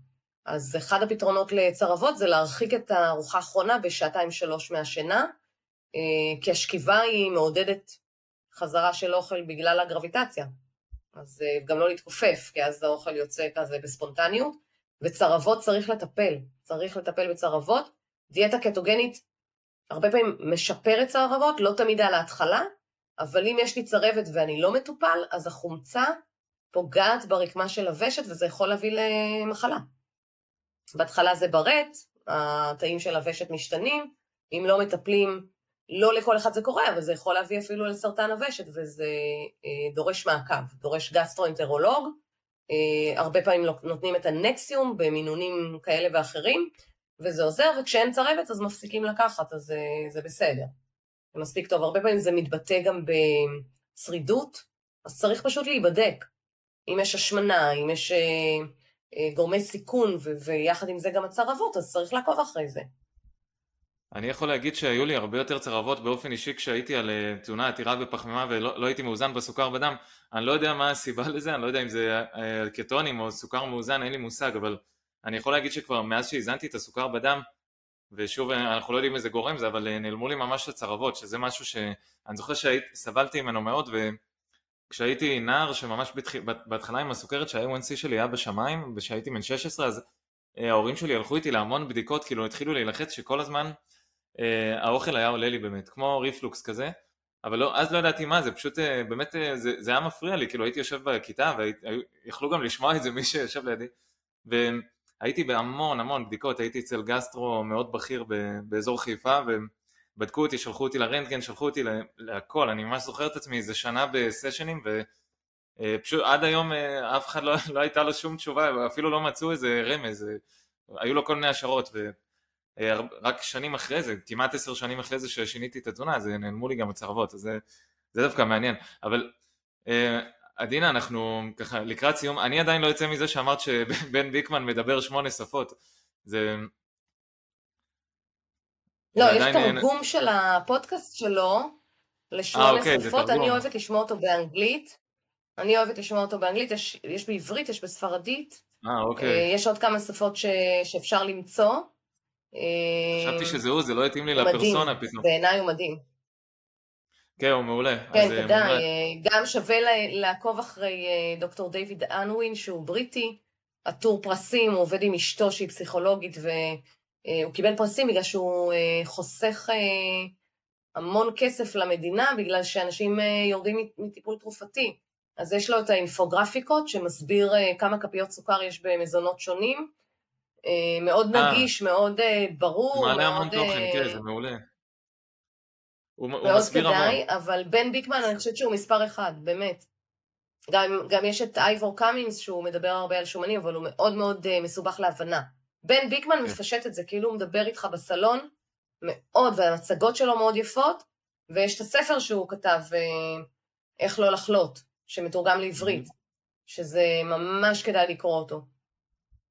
אז אחד הפתרונות לצרבות זה להרחיק את הארוחה האחרונה בשעתיים-שלוש מהשינה, אה, כי השכיבה היא מעודדת חזרה של אוכל בגלל הגרביטציה. אז גם לא להתכופף, כי אז האוכל יוצא כזה בספונטניות, וצרבות צריך לטפל, צריך לטפל בצרבות. דיאטה קטוגנית הרבה פעמים משפרת צרבות, לא תמיד על ההתחלה, אבל אם יש לי צרבת ואני לא מטופל, אז החומצה פוגעת ברקמה של הוושט וזה יכול להביא למחלה. בהתחלה זה ברט, התאים של הוושט משתנים, אם לא מטפלים, לא לכל אחד זה קורה, אבל זה יכול להביא אפילו לסרטן הוושט, וזה אה, דורש מעקב, דורש גסטרואנטרולוג, אה, הרבה פעמים נותנים את הנקסיום במינונים כאלה ואחרים, וזה עוזר, וכשאין צרבת אז מפסיקים לקחת, אז זה, זה בסדר. זה מספיק טוב. הרבה פעמים זה מתבטא גם בשרידות, אז צריך פשוט להיבדק. אם יש השמנה, אם יש אה, אה, גורמי סיכון, ו- ויחד עם זה גם הצרבות, אז צריך לעקוב אחרי זה. אני יכול להגיד שהיו לי הרבה יותר צרבות באופן אישי כשהייתי על אה, תזונה עתירה בפחמימה ולא לא הייתי מאוזן בסוכר בדם. אני לא יודע מה הסיבה לזה, אני לא יודע אם זה אה, קטונים או סוכר מאוזן, אין לי מושג, אבל אני יכול להגיד שכבר מאז שהזנתי את הסוכר בדם, ושוב אנחנו לא יודעים איזה גורם זה, אבל אה, נעלמו לי ממש הצרבות, שזה משהו שאני זוכר שסבלתי ממנו מאוד, וכשהייתי נער שממש בתח... בהתחלה עם הסוכרת שה-A1C שלי היה בשמיים, וכשהייתי בן 16 אז ההורים שלי הלכו איתי להמון בדיקות, כאילו התחילו להילחץ שכל הזמן אה, האוכל היה עולה לי באמת, כמו ריפלוקס כזה, אבל לא, אז לא ידעתי מה זה, פשוט אה, באמת אה, זה, זה היה מפריע לי, כאילו הייתי יושב בכיתה ויכלו גם לשמוע את זה מי שיושב לידי, והייתי בהמון המון בדיקות, הייתי אצל גסטרו מאוד בכיר באזור חיפה, ובדקו אותי, שלחו אותי לרנטגן, שלחו אותי להכל, אני ממש זוכר את עצמי איזה שנה בסשנים, פשוט עד היום אף אחד לא, לא הייתה לו שום תשובה, אפילו לא מצאו איזה רמז, היו לו כל מיני השערות, ורק שנים אחרי זה, כמעט עשר שנים אחרי זה ששיניתי את התזונה, אז נעלמו לי גם הצרבות, אז זה, זה דווקא מעניין, אבל עדינה, אנחנו ככה לקראת סיום, אני עדיין לא יוצא מזה שאמרת שבן ביקמן מדבר שמונה שפות, זה... לא, יש תרגום של הפודקאסט שלו לשמונה 아, אוקיי, שפות, אני אוהבת לשמוע אותו באנגלית, אני אוהבת לשמוע אותו באנגלית, יש, יש בעברית, יש בספרדית, 아, אוקיי. אה, יש עוד כמה שפות ש, שאפשר למצוא. חשבתי שזה הוא, זה לא התאים לי לפרסונה פתאום. בעיניי הוא מדהים. כן, הוא מעולה. כן, כדאי. אה, גם שווה לעקוב אחרי אה, דוקטור דיוויד אנווין, שהוא בריטי, עטור פרסים, הוא עובד עם אשתו שהיא פסיכולוגית, והוא אה, קיבל פרסים בגלל שהוא חוסך המון כסף למדינה, בגלל שאנשים יורדים מטיפול תרופתי. אז יש לו את האינפוגרפיקות שמסביר כמה כפיות סוכר יש במזונות שונים. מאוד נגיש, מאוד ברור. מעלה המון תוכן, כן, זה מעולה. הוא, מאוד מסביר כדאי, המון. אבל בן ביקמן אני חושבת שהוא מספר אחד, באמת. גם, גם יש את אייבור קאמינס שהוא מדבר הרבה על שומנים, אבל הוא מאוד מאוד מסובך להבנה. בן ביקמן כן. מפשט את זה, כאילו הוא מדבר איתך בסלון, מאוד, והמצגות שלו מאוד יפות, ויש את הספר שהוא כתב, uh, איך לא לחלות, שמתורגם לעברית, mm-hmm. שזה ממש כדאי לקרוא אותו.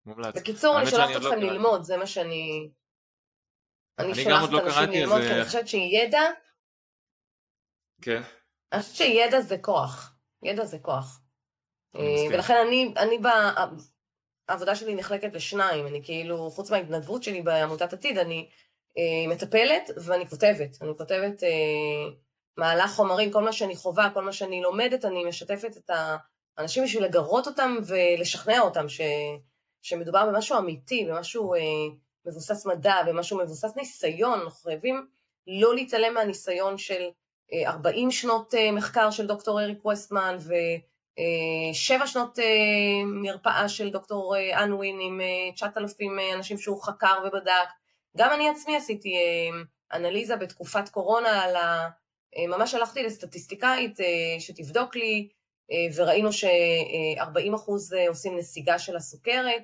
מומלץ. בקיצור, אני שולחת לא אתכם לא ללמוד, זה מה שאני... אני, אני שולחת לא אנשים ללמוד, כי אני חושבת שידע כן. אני חושבת שידע זה כוח. ידע זה כוח. אה, ולכן אני, אני ב... העבודה שלי נחלקת לשניים, אני כאילו, חוץ מההתנדבות שלי בעמותת עתיד, אני אה, מטפלת ואני כותבת. אני כותבת אה, מהלך חומרים, כל מה שאני חווה, כל מה שאני לומדת, אני משתפת את האנשים בשביל לגרות אותם ולשכנע אותם ש, שמדובר במשהו אמיתי, במשהו אה, מבוסס מדע, במשהו מבוסס ניסיון, אנחנו חייבים לא להתעלם מהניסיון של 40 שנות אה, מחקר של דוקטור אריק ווסטמן ושבע שנות אה, מרפאה של דוקטור אה, אנווין עם 9,000 אנשים שהוא חקר ובדק. גם אני עצמי עשיתי אנליזה בתקופת קורונה על ה... ממש הלכתי לסטטיסטיקאית שתבדוק לי, וראינו ש-40% עושים נסיגה של הסוכרת,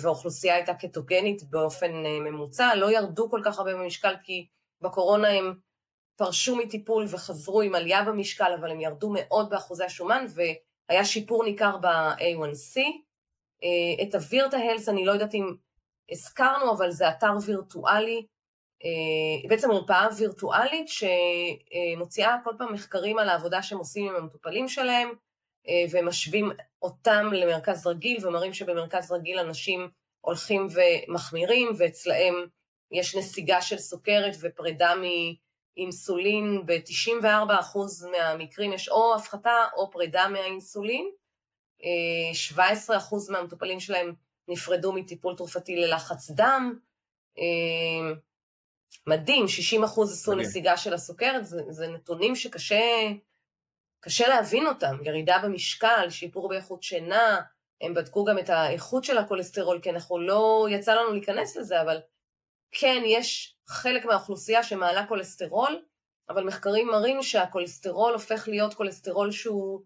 והאוכלוסייה הייתה קטוגנית באופן ממוצע, לא ירדו כל כך הרבה במשקל כי בקורונה הם פרשו מטיפול וחזרו עם עלייה במשקל, אבל הם ירדו מאוד באחוזי השומן, והיה שיפור ניכר ב-A1C. אה, את הווירטה הלס, אני לא יודעת אם הזכרנו, אבל זה אתר וירטואלי, אה, בעצם מרפאה וירטואלית שמוציאה כל פעם מחקרים על העבודה שהם עושים עם המטופלים שלהם, אה, ומשווים אותם למרכז רגיל, ומראים שבמרכז רגיל אנשים הולכים ומחמירים, ואצלהם יש נסיגה של סוכרת ופרידה מ... אינסולין, ב-94% מהמקרים יש או הפחתה או פרידה מהאינסולין, 17% אה, מהמטופלים שלהם נפרדו מטיפול תרופתי ללחץ דם, אה, מדהים, 60% עשו מדהים. נסיגה של הסוכרת, זה, זה נתונים שקשה קשה להבין אותם, ירידה במשקל, שיפור באיכות שינה, הם בדקו גם את האיכות של הכולסטרול, כי אנחנו לא, יצא לנו להיכנס לזה, אבל כן, יש חלק מהאוכלוסייה שמעלה כולסטרול, אבל מחקרים מראים שהכולסטרול הופך להיות כולסטרול שהוא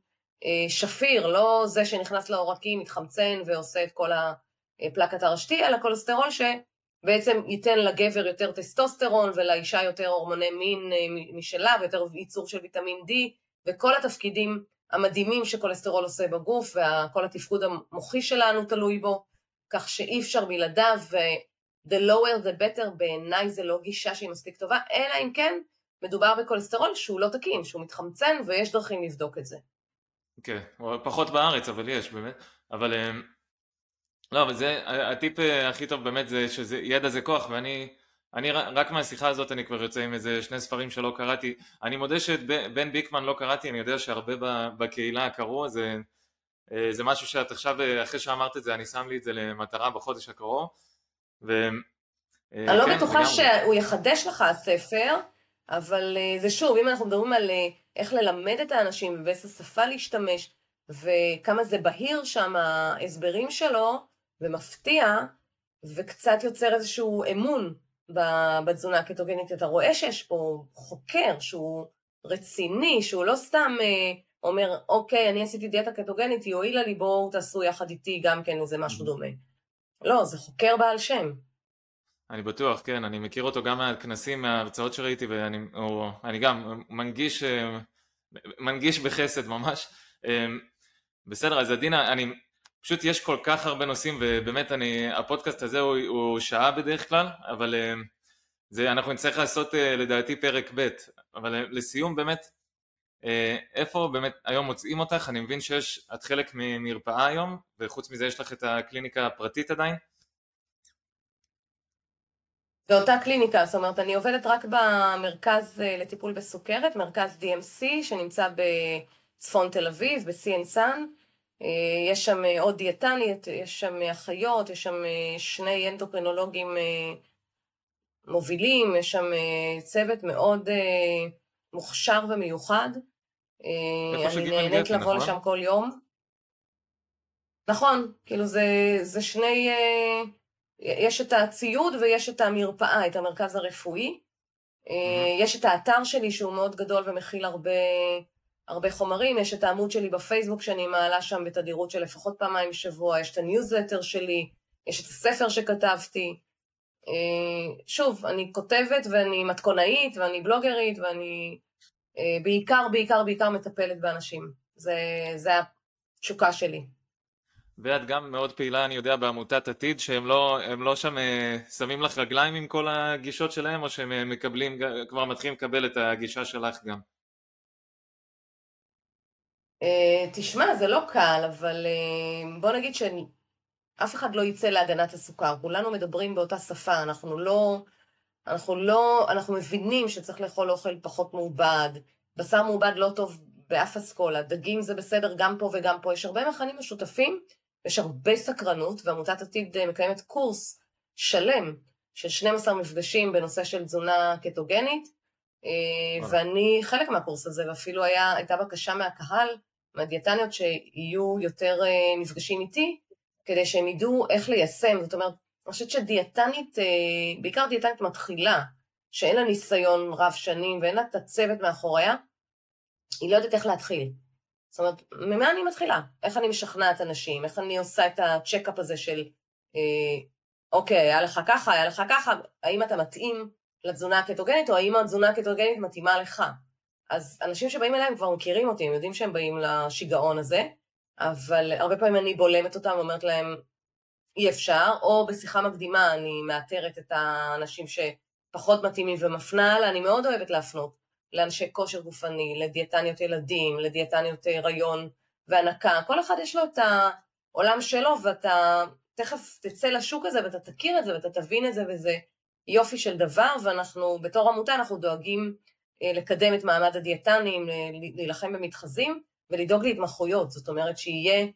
אה, שפיר, לא זה שנכנס לעורקים, מתחמצן ועושה את כל הפלאק הטרשתי, אלא כולסטרול שבעצם ייתן לגבר יותר טסטוסטרון ולאישה יותר הורמוני מין אה, משלה ויותר ייצור של ויטמין D וכל התפקידים המדהימים שכולסטרול עושה בגוף וכל התפקוד המוחי שלנו תלוי בו, כך שאי אפשר בלעדיו the lower the better בעיניי זה לא גישה שהיא מספיק טובה, אלא אם כן מדובר בכולסטרול שהוא לא תקין, שהוא מתחמצן ויש דרכים לבדוק את זה. כן, okay. פחות בארץ אבל יש באמת, אבל אה, לא, אבל זה, הטיפ אה, הכי טוב באמת זה שידע זה כוח ואני אני רק מהשיחה הזאת אני כבר יוצא עם איזה שני ספרים שלא קראתי, אני מודה שאת בן ביקמן לא קראתי, אני יודע שהרבה בקהילה קראו, זה, אה, זה משהו שאת עכשיו, אחרי שאמרת את זה, אני שם לי את זה למטרה בחודש הקרוב, ו... אה, אני לא כן, בטוחה שהוא יחדש לך הספר, אבל אה, זה שוב, אם אנחנו מדברים על אה, איך ללמד את האנשים ובאיזה שפה להשתמש, וכמה זה בהיר שם ההסברים שלו, ומפתיע, וקצת יוצר איזשהו אמון בתזונה הקטוגנית. אתה רואה שיש פה חוקר שהוא רציני, שהוא לא סתם אומר, אוקיי, אני עשיתי דיאטה קטוגנית, היא הועילה לי, בואו תעשו יחד איתי גם כן איזה משהו דומה. לא, זה חוקר בעל שם. אני בטוח, כן, אני מכיר אותו גם מהכנסים, מההרצאות שראיתי, ואני גם מנגיש, מנגיש בחסד ממש. בסדר, אז עדינה, אני, פשוט יש כל כך הרבה נושאים, ובאמת אני, הפודקאסט הזה הוא, הוא שעה בדרך כלל, אבל זה, אנחנו נצטרך לעשות לדעתי פרק ב', אבל לסיום באמת, איפה באמת היום מוצאים אותך? אני מבין שיש, את חלק ממרפאה היום, וחוץ מזה יש לך את הקליניקה הפרטית עדיין? באותה קליניקה, זאת אומרת, אני עובדת רק במרכז אה, לטיפול בסוכרת, מרכז DMC, שנמצא בצפון תל אביב, ב-CN אה, יש שם אה, עוד דיאטנית, יש שם אחיות, יש שם שני אנדוקרינולוגים מובילים, יש שם צוות מאוד מוכשר ומיוחד. אני נהנית לבוא נכון? לשם כל יום. נכון, כאילו זה, זה שני... יש את הציוד ויש את המרפאה, את המרכז הרפואי. Mm-hmm. יש את האתר שלי שהוא מאוד גדול ומכיל הרבה, הרבה חומרים, יש את העמוד שלי בפייסבוק שאני מעלה שם בתדירות של לפחות פעמיים בשבוע, יש את הניוזלטר שלי, יש את הספר שכתבתי. אה, שוב, אני כותבת ואני מתכונאית ואני בלוגרית ואני אה, בעיקר, בעיקר, בעיקר מטפלת באנשים. זה, זה התשוקה שלי. ואת גם מאוד פעילה, אני יודע, בעמותת עתיד, שהם לא, לא שם אה, שמים לך רגליים עם כל הגישות שלהם, או שהם אה, מקבלים, כבר מתחילים לקבל את הגישה שלך גם? אה, תשמע, זה לא קל, אבל בוא נגיד שאף אחד לא יצא להגנת הסוכר. כולנו מדברים באותה שפה, אנחנו לא... אנחנו לא... אנחנו מבינים שצריך לאכול אוכל פחות מעובד, בשר מעובד לא טוב באף אסכולה, דגים זה בסדר גם פה וגם פה, יש הרבה מכנים משותפים יש הרבה סקרנות, ועמותת עתיד אה, מקיימת קורס שלם של 12 מפגשים בנושא של תזונה קטוגנית, אה, ואני חלק מהקורס הזה, ואפילו היה, הייתה בקשה מהקהל, מהדיאטניות, שיהיו יותר אה, מפגשים איתי, כדי שהם ידעו איך ליישם. זאת אומרת, אני חושבת שדיאטנית, בעיקר דיאטנית מתחילה, שאין לה ניסיון רב שנים ואין לה את הצוות מאחוריה, היא לא יודעת איך להתחיל. זאת אומרת, ממה אני מתחילה? איך אני משכנעת אנשים? איך אני עושה את הצ'קאפ הזה של, אה, אוקיי, היה לך ככה, היה לך ככה, האם אתה מתאים לתזונה הקטוגנית, או האם התזונה הקטוגנית מתאימה לך? אז אנשים שבאים אליי הם כבר מכירים אותי, הם יודעים שהם באים לשיגעון הזה, אבל הרבה פעמים אני בולמת אותם ואומרת להם, אי אפשר, או בשיחה מקדימה אני מאתרת את האנשים שפחות מתאימים ומפנה הלאה, אני מאוד אוהבת להפנות. לאנשי כושר גופני, לדיאטניות ילדים, לדיאטניות הריון והנקה, כל אחד יש לו את העולם שלו ואתה תכף תצא לשוק הזה ואתה תכיר את זה ואתה תבין את זה וזה יופי של דבר. ואנחנו בתור עמותה אנחנו דואגים אה, לקדם את מעמד הדיאטנים, להילחם במתחזים ולדאוג להתמחויות, זאת אומרת שיהיה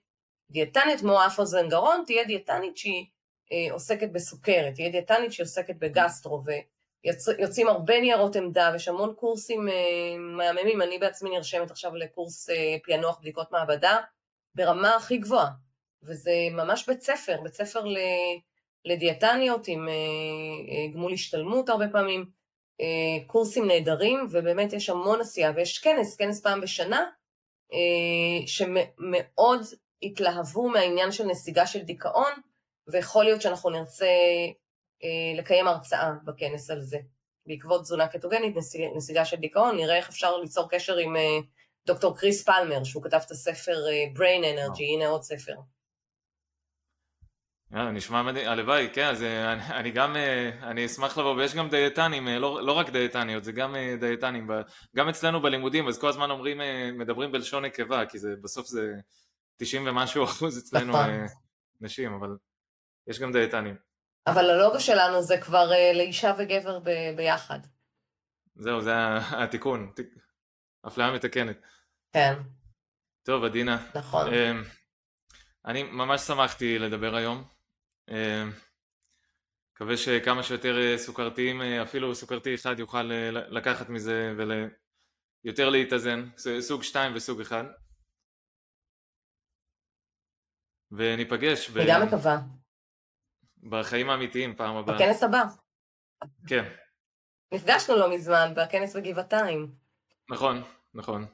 דיאטנית כמו אף אוזן גרון, תהיה דיאטנית שהיא אה, עוסקת בסוכרת, תהיה דיאטנית שהיא עוסקת בגסטרו יוצאים הרבה ניירות עמדה, ויש המון קורסים אה, מהממים, אני בעצמי נרשמת עכשיו לקורס אה, פענוח בדיקות מעבדה ברמה הכי גבוהה, וזה ממש בית ספר, בית ספר לדיאטניות עם אה, גמול השתלמות הרבה פעמים, קורסים נהדרים, ובאמת יש המון עשייה, ויש כנס, כנס פעם בשנה, שמאוד התלהבו מהעניין של נסיגה של דיכאון, ויכול להיות שאנחנו נרצה אה, לקיים הרצאה בכנס על זה. בעקבות תזונה קטוגנית, נסיגה של דיכאון, נראה איך אפשר ליצור קשר עם אה, דוקטור קריס פלמר, שהוא כתב את הספר אה, Brain Energy, הנה עוד ספר. נשמע מדהים, הלוואי, כן, אז אני, אני גם, אני אשמח לבוא, ויש גם דיאטנים, לא, לא רק דיאטניות, זה גם דיאטנים, גם אצלנו בלימודים, אז כל הזמן אומרים, מדברים בלשון נקבה, כי זה, בסוף זה 90 ומשהו אחוז אצלנו נכון. נשים, אבל יש גם דיאטנים. אבל הלוגו שלנו זה כבר uh, לאישה וגבר ב- ביחד. זהו, זה התיקון, אפליה מתקנת. כן. טוב, עדינה. נכון. Uh, אני ממש שמחתי לדבר היום. Uh, מקווה שכמה שיותר אה, סוכרתיים, אפילו סוכרתי אחד יוכל לקחת מזה ויותר להתאזן, סוג 2 וסוג 1. וניפגש. אני ב... גם מקווה. בחיים האמיתיים פעם הבאה. בכנס הבא. כן. נפגשנו לא מזמן בכנס בגבעתיים. נכון, נכון.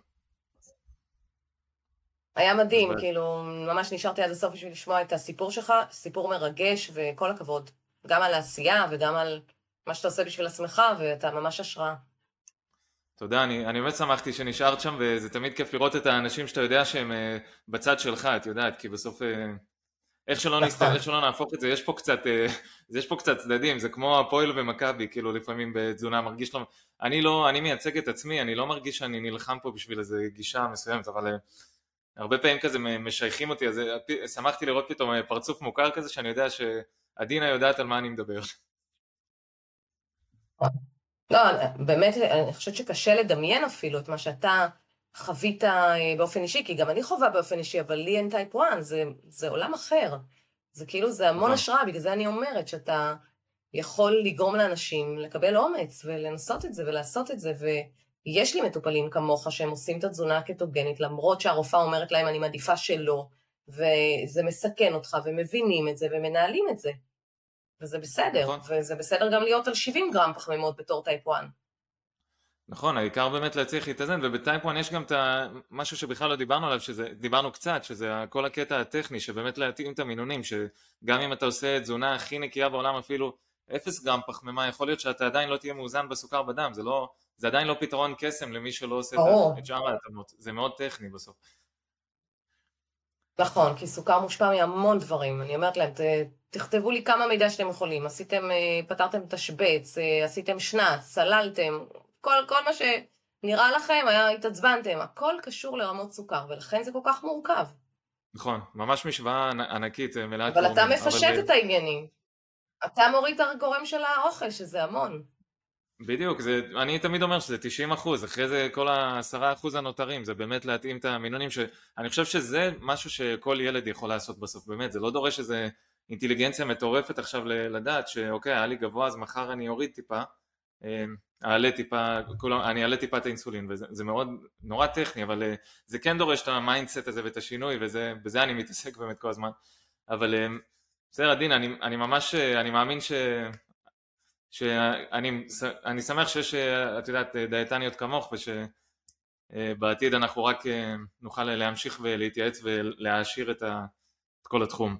היה מדהים, אבל- כאילו, ממש נשארתי עד הסוף בשביל לשמוע את הסיפור שלך, סיפור מרגש, וכל הכבוד. גם על העשייה וגם על מה שאתה עושה בשביל עצמך, ואתה ממש השראה. תודה, אני, אני באמת שמחתי שנשארת שם, וזה תמיד כיף לראות את האנשים שאתה יודע שהם אה, בצד שלך, את יודעת, כי בסוף, אה, איך שלא נכון. נסתכל, איך שלא נהפוך את זה, יש פה קצת, אה, יש פה קצת צדדים, זה כמו הפועל ומכבי, כאילו לפעמים בתזונה מרגיש לא, אני לא, אני מייצג את עצמי, אני לא מרגיש שאני נלחם פה בשביל איזו גישה מסוימת, אבל אה, הרבה פעמים כזה משייכים אותי, אז אה, שמחתי לראות פתאום פרצוף מוכר כזה, שאני יודע שעדינה יודעת על מה אני מדבר. לא, באמת, אני חושבת שקשה לדמיין אפילו את מה שאתה חווית אה, באופן אישי, כי גם אני חווה באופן אישי, אבל לי אין טייפ 1, זה, זה עולם אחר. זה כאילו, זה המון נכון. השראה, בגלל זה אני אומרת שאתה יכול לגרום לאנשים לקבל אומץ ולנסות את זה ולעשות את זה, ויש לי מטופלים כמוך שהם עושים את התזונה הקטוגנית, למרות שהרופאה אומרת להם אני מעדיפה שלא, וזה מסכן אותך, ומבינים את זה, ומנהלים את זה. וזה בסדר, נכון. וזה בסדר גם להיות על 70 גרם פחמימות בתור type 1. נכון, העיקר באמת להצליח להתאזן, וב type 1 יש גם את המשהו שבכלל לא דיברנו עליו, שזה, דיברנו קצת, שזה כל הקטע הטכני, שבאמת להתאים את המינונים, שגם אם אתה עושה תזונה הכי נקייה בעולם, אפילו 0 גרם פחמימה, יכול להיות שאתה עדיין לא תהיה מאוזן בסוכר בדם, זה, לא, זה עדיין לא פתרון קסם למי שלא עושה. ה- את שאר ההתאמות, זה מאוד טכני בסוף. נכון, כי סוכר מושפע מהמון דברים. אני אומרת להם, תכתבו לי כמה מידע שאתם יכולים. עשיתם, אה, פתרתם תשבץ, אה, עשיתם שנץ, סללתם, כל, כל מה שנראה לכם, היה, התעצבנתם. הכל קשור לרמות סוכר, ולכן זה כל כך מורכב. נכון, ממש משוואה ענ- ענקית, אה, מלאת אבל אתה מפשט אבל, את העניינים. אתה מוריד את הגורם של האוכל, שזה המון. בדיוק, זה, אני תמיד אומר שזה 90 אחוז, אחרי זה כל ה-10 אחוז הנותרים, זה באמת להתאים את המינונים, שאני חושב שזה משהו שכל ילד יכול לעשות בסוף, באמת, זה לא דורש איזה אינטליגנציה מטורפת עכשיו לדעת שאוקיי, היה לי גבוה אז מחר אני אוריד טיפה, אה, אעלה טיפה, כולם, אני אעלה טיפה את האינסולין, וזה זה מאוד, נורא טכני, אבל אה, זה כן דורש את ה mindset הזה ואת השינוי, ובזה אני מתעסק באמת כל הזמן, אבל אה, בסדר, עדין, אני, אני ממש, אני מאמין ש... שאני אני שמח שיש, אה, את יודעת, דיאטניות כמוך ושבעתיד אנחנו רק אה, נוכל להמשיך ולהתייעץ ולהעשיר את, ה, את כל התחום.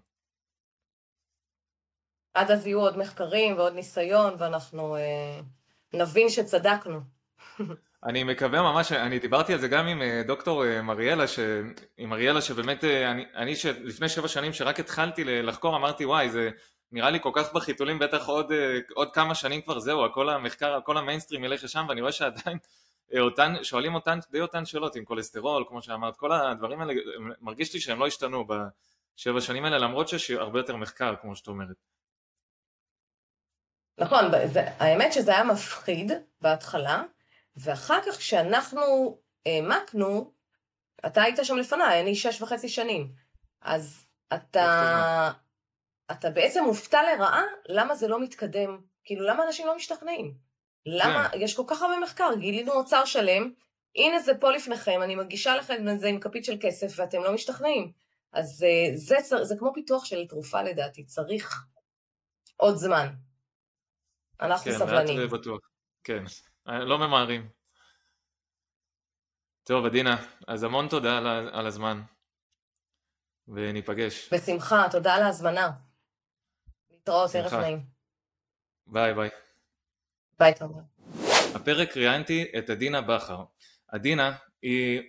עד אז יהיו עוד מחקרים ועוד ניסיון, ואנחנו אה, נבין שצדקנו. <laughs> אני מקווה ממש, אני דיברתי על זה גם עם אה, דוקטור אה, מריאלה, ש... עם מריאלה שבאמת, אה, אני, אני שלפני שבע שנים שרק התחלתי לחקור, אמרתי וואי, זה נראה לי כל כך בחיתולים, בטח עוד, אה, עוד כמה שנים כבר זהו, כל המחקר, כל המיינסטרים ילך לשם, ואני רואה שעדיין אה, אותן, שואלים אותן, די אותן שאלות עם כולסטרול, כמו שאמרת, כל הדברים האלה, מרגיש לי שהם לא השתנו בשבע שנים האלה, למרות שיש הרבה יותר מחקר, כמו שאת אומרת. נכון, זה, האמת שזה היה מפחיד בהתחלה, ואחר כך כשאנחנו העמקנו, אתה היית שם לפניי, אני שש וחצי שנים. אז אתה, אתה בעצם מופתע לרעה למה זה לא מתקדם, כאילו למה אנשים לא משתכנעים? למה, כן. יש כל כך הרבה מחקר, גילינו אוצר שלם, הנה זה פה לפניכם, אני מגישה לכם את זה עם כפית של כסף ואתם לא משתכנעים. אז אה, זה, זה, זה כמו פיתוח של תרופה לדעתי, צריך עוד זמן. אנחנו כן, סבלנים. לאט ובטוח. כן, לא ממהרים. טוב, עדינה, אז המון תודה על הזמן, וניפגש. בשמחה, תודה על ההזמנה. להתראות, ערב בשמחה. נעים. ביי ביי. ביי, תומר. הפרק ראיינתי את עדינה בכר. עדינה היא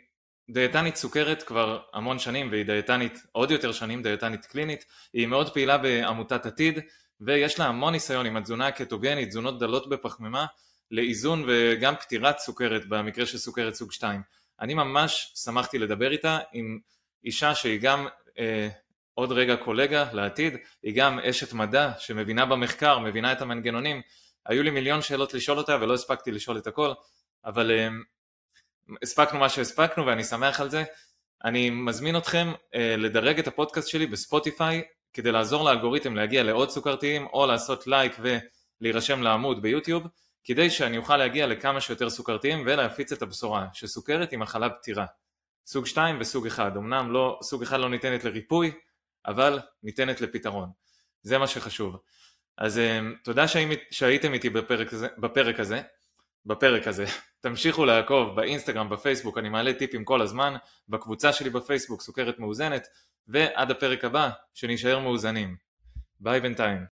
דיאטנית סוכרת כבר המון שנים, והיא דיאטנית עוד יותר שנים, דיאטנית קלינית. היא מאוד פעילה בעמותת עתיד, ויש לה המון ניסיון עם התזונה הקטוגנית, תזונות דלות בפחמימה, לאיזון וגם פתירת סוכרת במקרה של סוכרת סוג 2. אני ממש שמחתי לדבר איתה עם אישה שהיא גם אה, עוד רגע קולגה לעתיד, היא גם אשת מדע שמבינה במחקר, מבינה את המנגנונים. היו לי מיליון שאלות לשאול אותה ולא הספקתי לשאול את הכל, אבל אה, הספקנו מה שהספקנו ואני שמח על זה. אני מזמין אתכם אה, לדרג את הפודקאסט שלי בספוטיפיי כדי לעזור לאלגוריתם להגיע לעוד סוכרתיים או לעשות לייק ולהירשם לעמוד ביוטיוב כדי שאני אוכל להגיע לכמה שיותר סוכרתיים ולהפיץ את הבשורה שסוכרת היא מחלה פתירה. סוג 2 וסוג 1, אמנם לא, סוג 1 לא ניתנת לריפוי, אבל ניתנת לפתרון. זה מה שחשוב. אז תודה שהי- שהייתם איתי בפרק הזה, בפרק הזה. בפרק הזה. <laughs> תמשיכו לעקוב באינסטגרם, בפייסבוק, אני מעלה טיפים כל הזמן, בקבוצה שלי בפייסבוק, סוכרת מאוזנת, ועד הפרק הבא, שנישאר מאוזנים. ביי בינתיים.